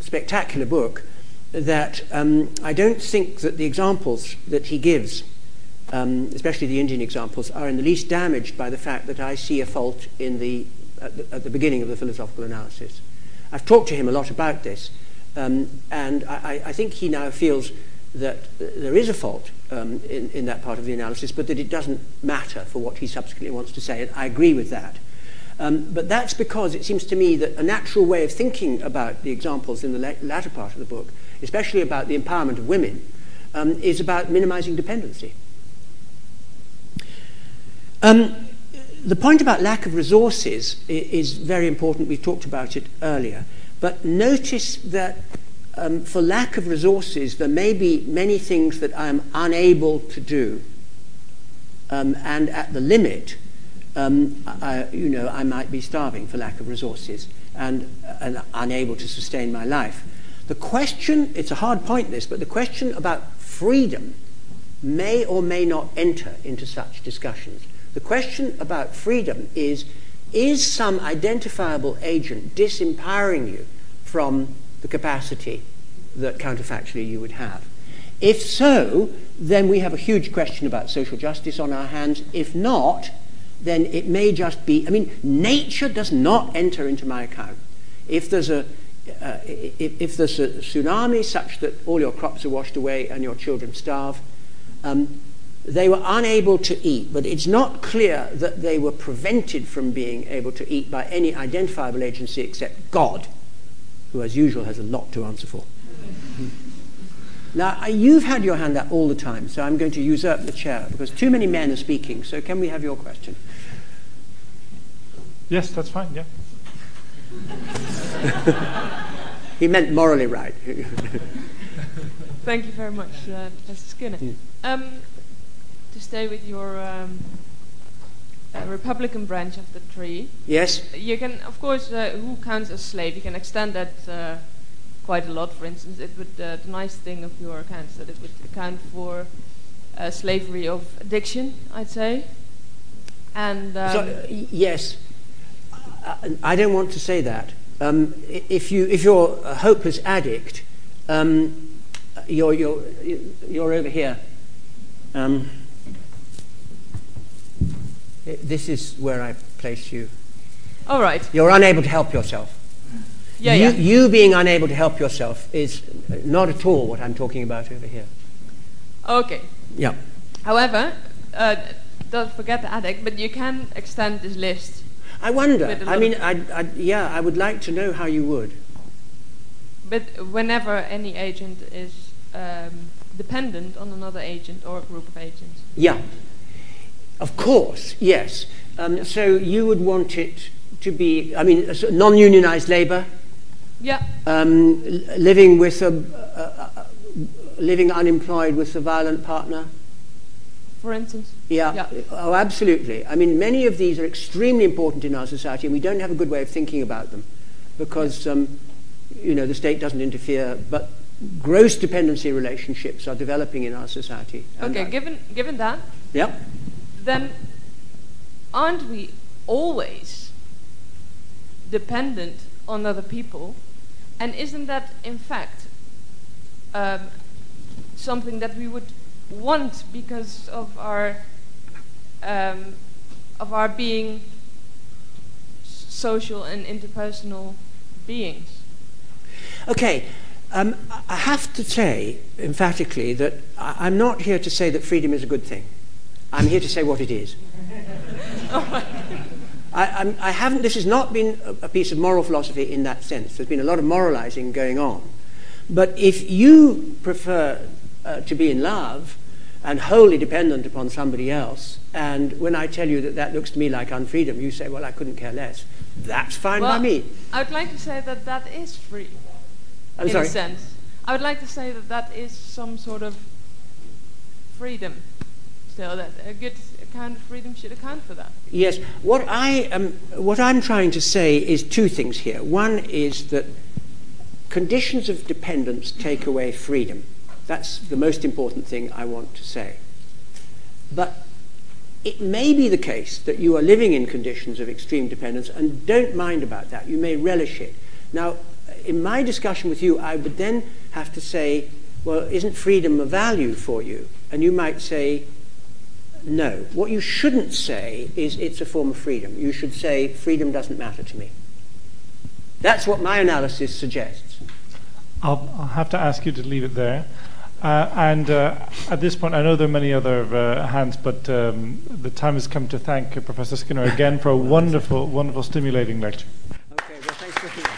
spectacular book that um, I don't think that the examples that he gives, um, especially the Indian examples, are in the least damaged by the fact that I see a fault in the, at, the, at the beginning of the philosophical analysis. I've talked to him a lot about this, um, and I, I, think he now feels that there is a fault um, in, in that part of the analysis, but that it doesn't matter for what he subsequently wants to say, and I agree with that. Um, but that's because it seems to me that a natural way of thinking about the examples in the la- latter part of the book, especially about the empowerment of women, um, is about minimizing dependency. Um, the point about lack of resources is very important. We talked about it earlier. But notice that um, for lack of resources, there may be many things that I am unable to do. Um, and at the limit, um, I, you know, I might be starving for lack of resources and, and unable to sustain my life. The question, it's a hard point this, but the question about freedom may or may not enter into such discussions. The question about freedom is is some identifiable agent disempowering you from the capacity that counterfactually you would have? If so, then we have a huge question about social justice on our hands. If not, then it may just be. I mean, nature does not enter into my account. If there's a uh, if, if, there's a tsunami such that all your crops are washed away and your children starve, um, they were unable to eat, but it's not clear that they were prevented from being able to eat by any identifiable agency except God, who, as usual, has a lot to answer for. Now, you've had your hand up all the time, so I'm going to usurp the chair because too many men are speaking. So, can we have your question? Yes, that's fine, yeah. he meant morally right. Thank you very much, uh, Professor Skinner. Yeah. Um, to stay with your um, uh, Republican branch of the tree. Yes. You can, of course, uh, who counts as slave? You can extend that uh, quite a lot. For instance, it would uh, the nice thing of your account is that it would account for uh, slavery of addiction, I'd say. And um, so, uh, yes, I don't want to say that. Um, if you if you're a hopeless addict, um, you're you're you're over here. Um, this is where I place you. All right. You're unable to help yourself. Yeah, you, yeah. you being unable to help yourself is not at all what I'm talking about over here. Okay. Yeah. However, uh, don't forget the addict, but you can extend this list. I wonder. I mean, I, I, yeah, I would like to know how you would. But whenever any agent is um, dependent on another agent or a group of agents. Yeah. Of course, yes. Um, so you would want it to be, I mean, non-unionized labor. Yeah. Um, living with a, uh, living unemployed with a violent partner. For instance. Yeah. yeah. Oh, absolutely. I mean, many of these are extremely important in our society, and we don't have a good way of thinking about them, because um, you know the state doesn't interfere, but gross dependency relationships are developing in our society. Okay. given given that. Yeah. Then, aren't we always dependent on other people and isn't that, in fact, um, something that we would want because of our um, of our being social and interpersonal beings? Okay. Um, I have to say emphatically that I'm not here to say that freedom is a good thing. I'm here to say what it is. I, I, haven't, this has not been a, piece of moral philosophy in that sense. There's been a lot of moralizing going on. But if you prefer uh, to be in love and wholly dependent upon somebody else, and when I tell you that that looks to me like unfreedom, you say, well, I couldn't care less. That's fine well, by me. I would like to say that that is free. I'm in sorry? a sense. I would like to say that that is some sort of freedom still, that a good kind of freedom should account for that. Yes. What, I am, what I'm trying to say is two things here. One is that conditions of dependence take away freedom. That's the most important thing I want to say. But it may be the case that you are living in conditions of extreme dependence and don't mind about that. You may relish it. Now, in my discussion with you, I would then have to say, well, isn't freedom a value for you? And you might say, no. What you shouldn't say is it's a form of freedom. You should say freedom doesn't matter to me. That's what my analysis suggests. I'll, I'll have to ask you to leave it there. Uh, and uh, at this point, I know there are many other uh, hands, but um, the time has come to thank Professor Skinner again for a wonderful, wonderful, stimulating lecture. Okay, well, thanks much.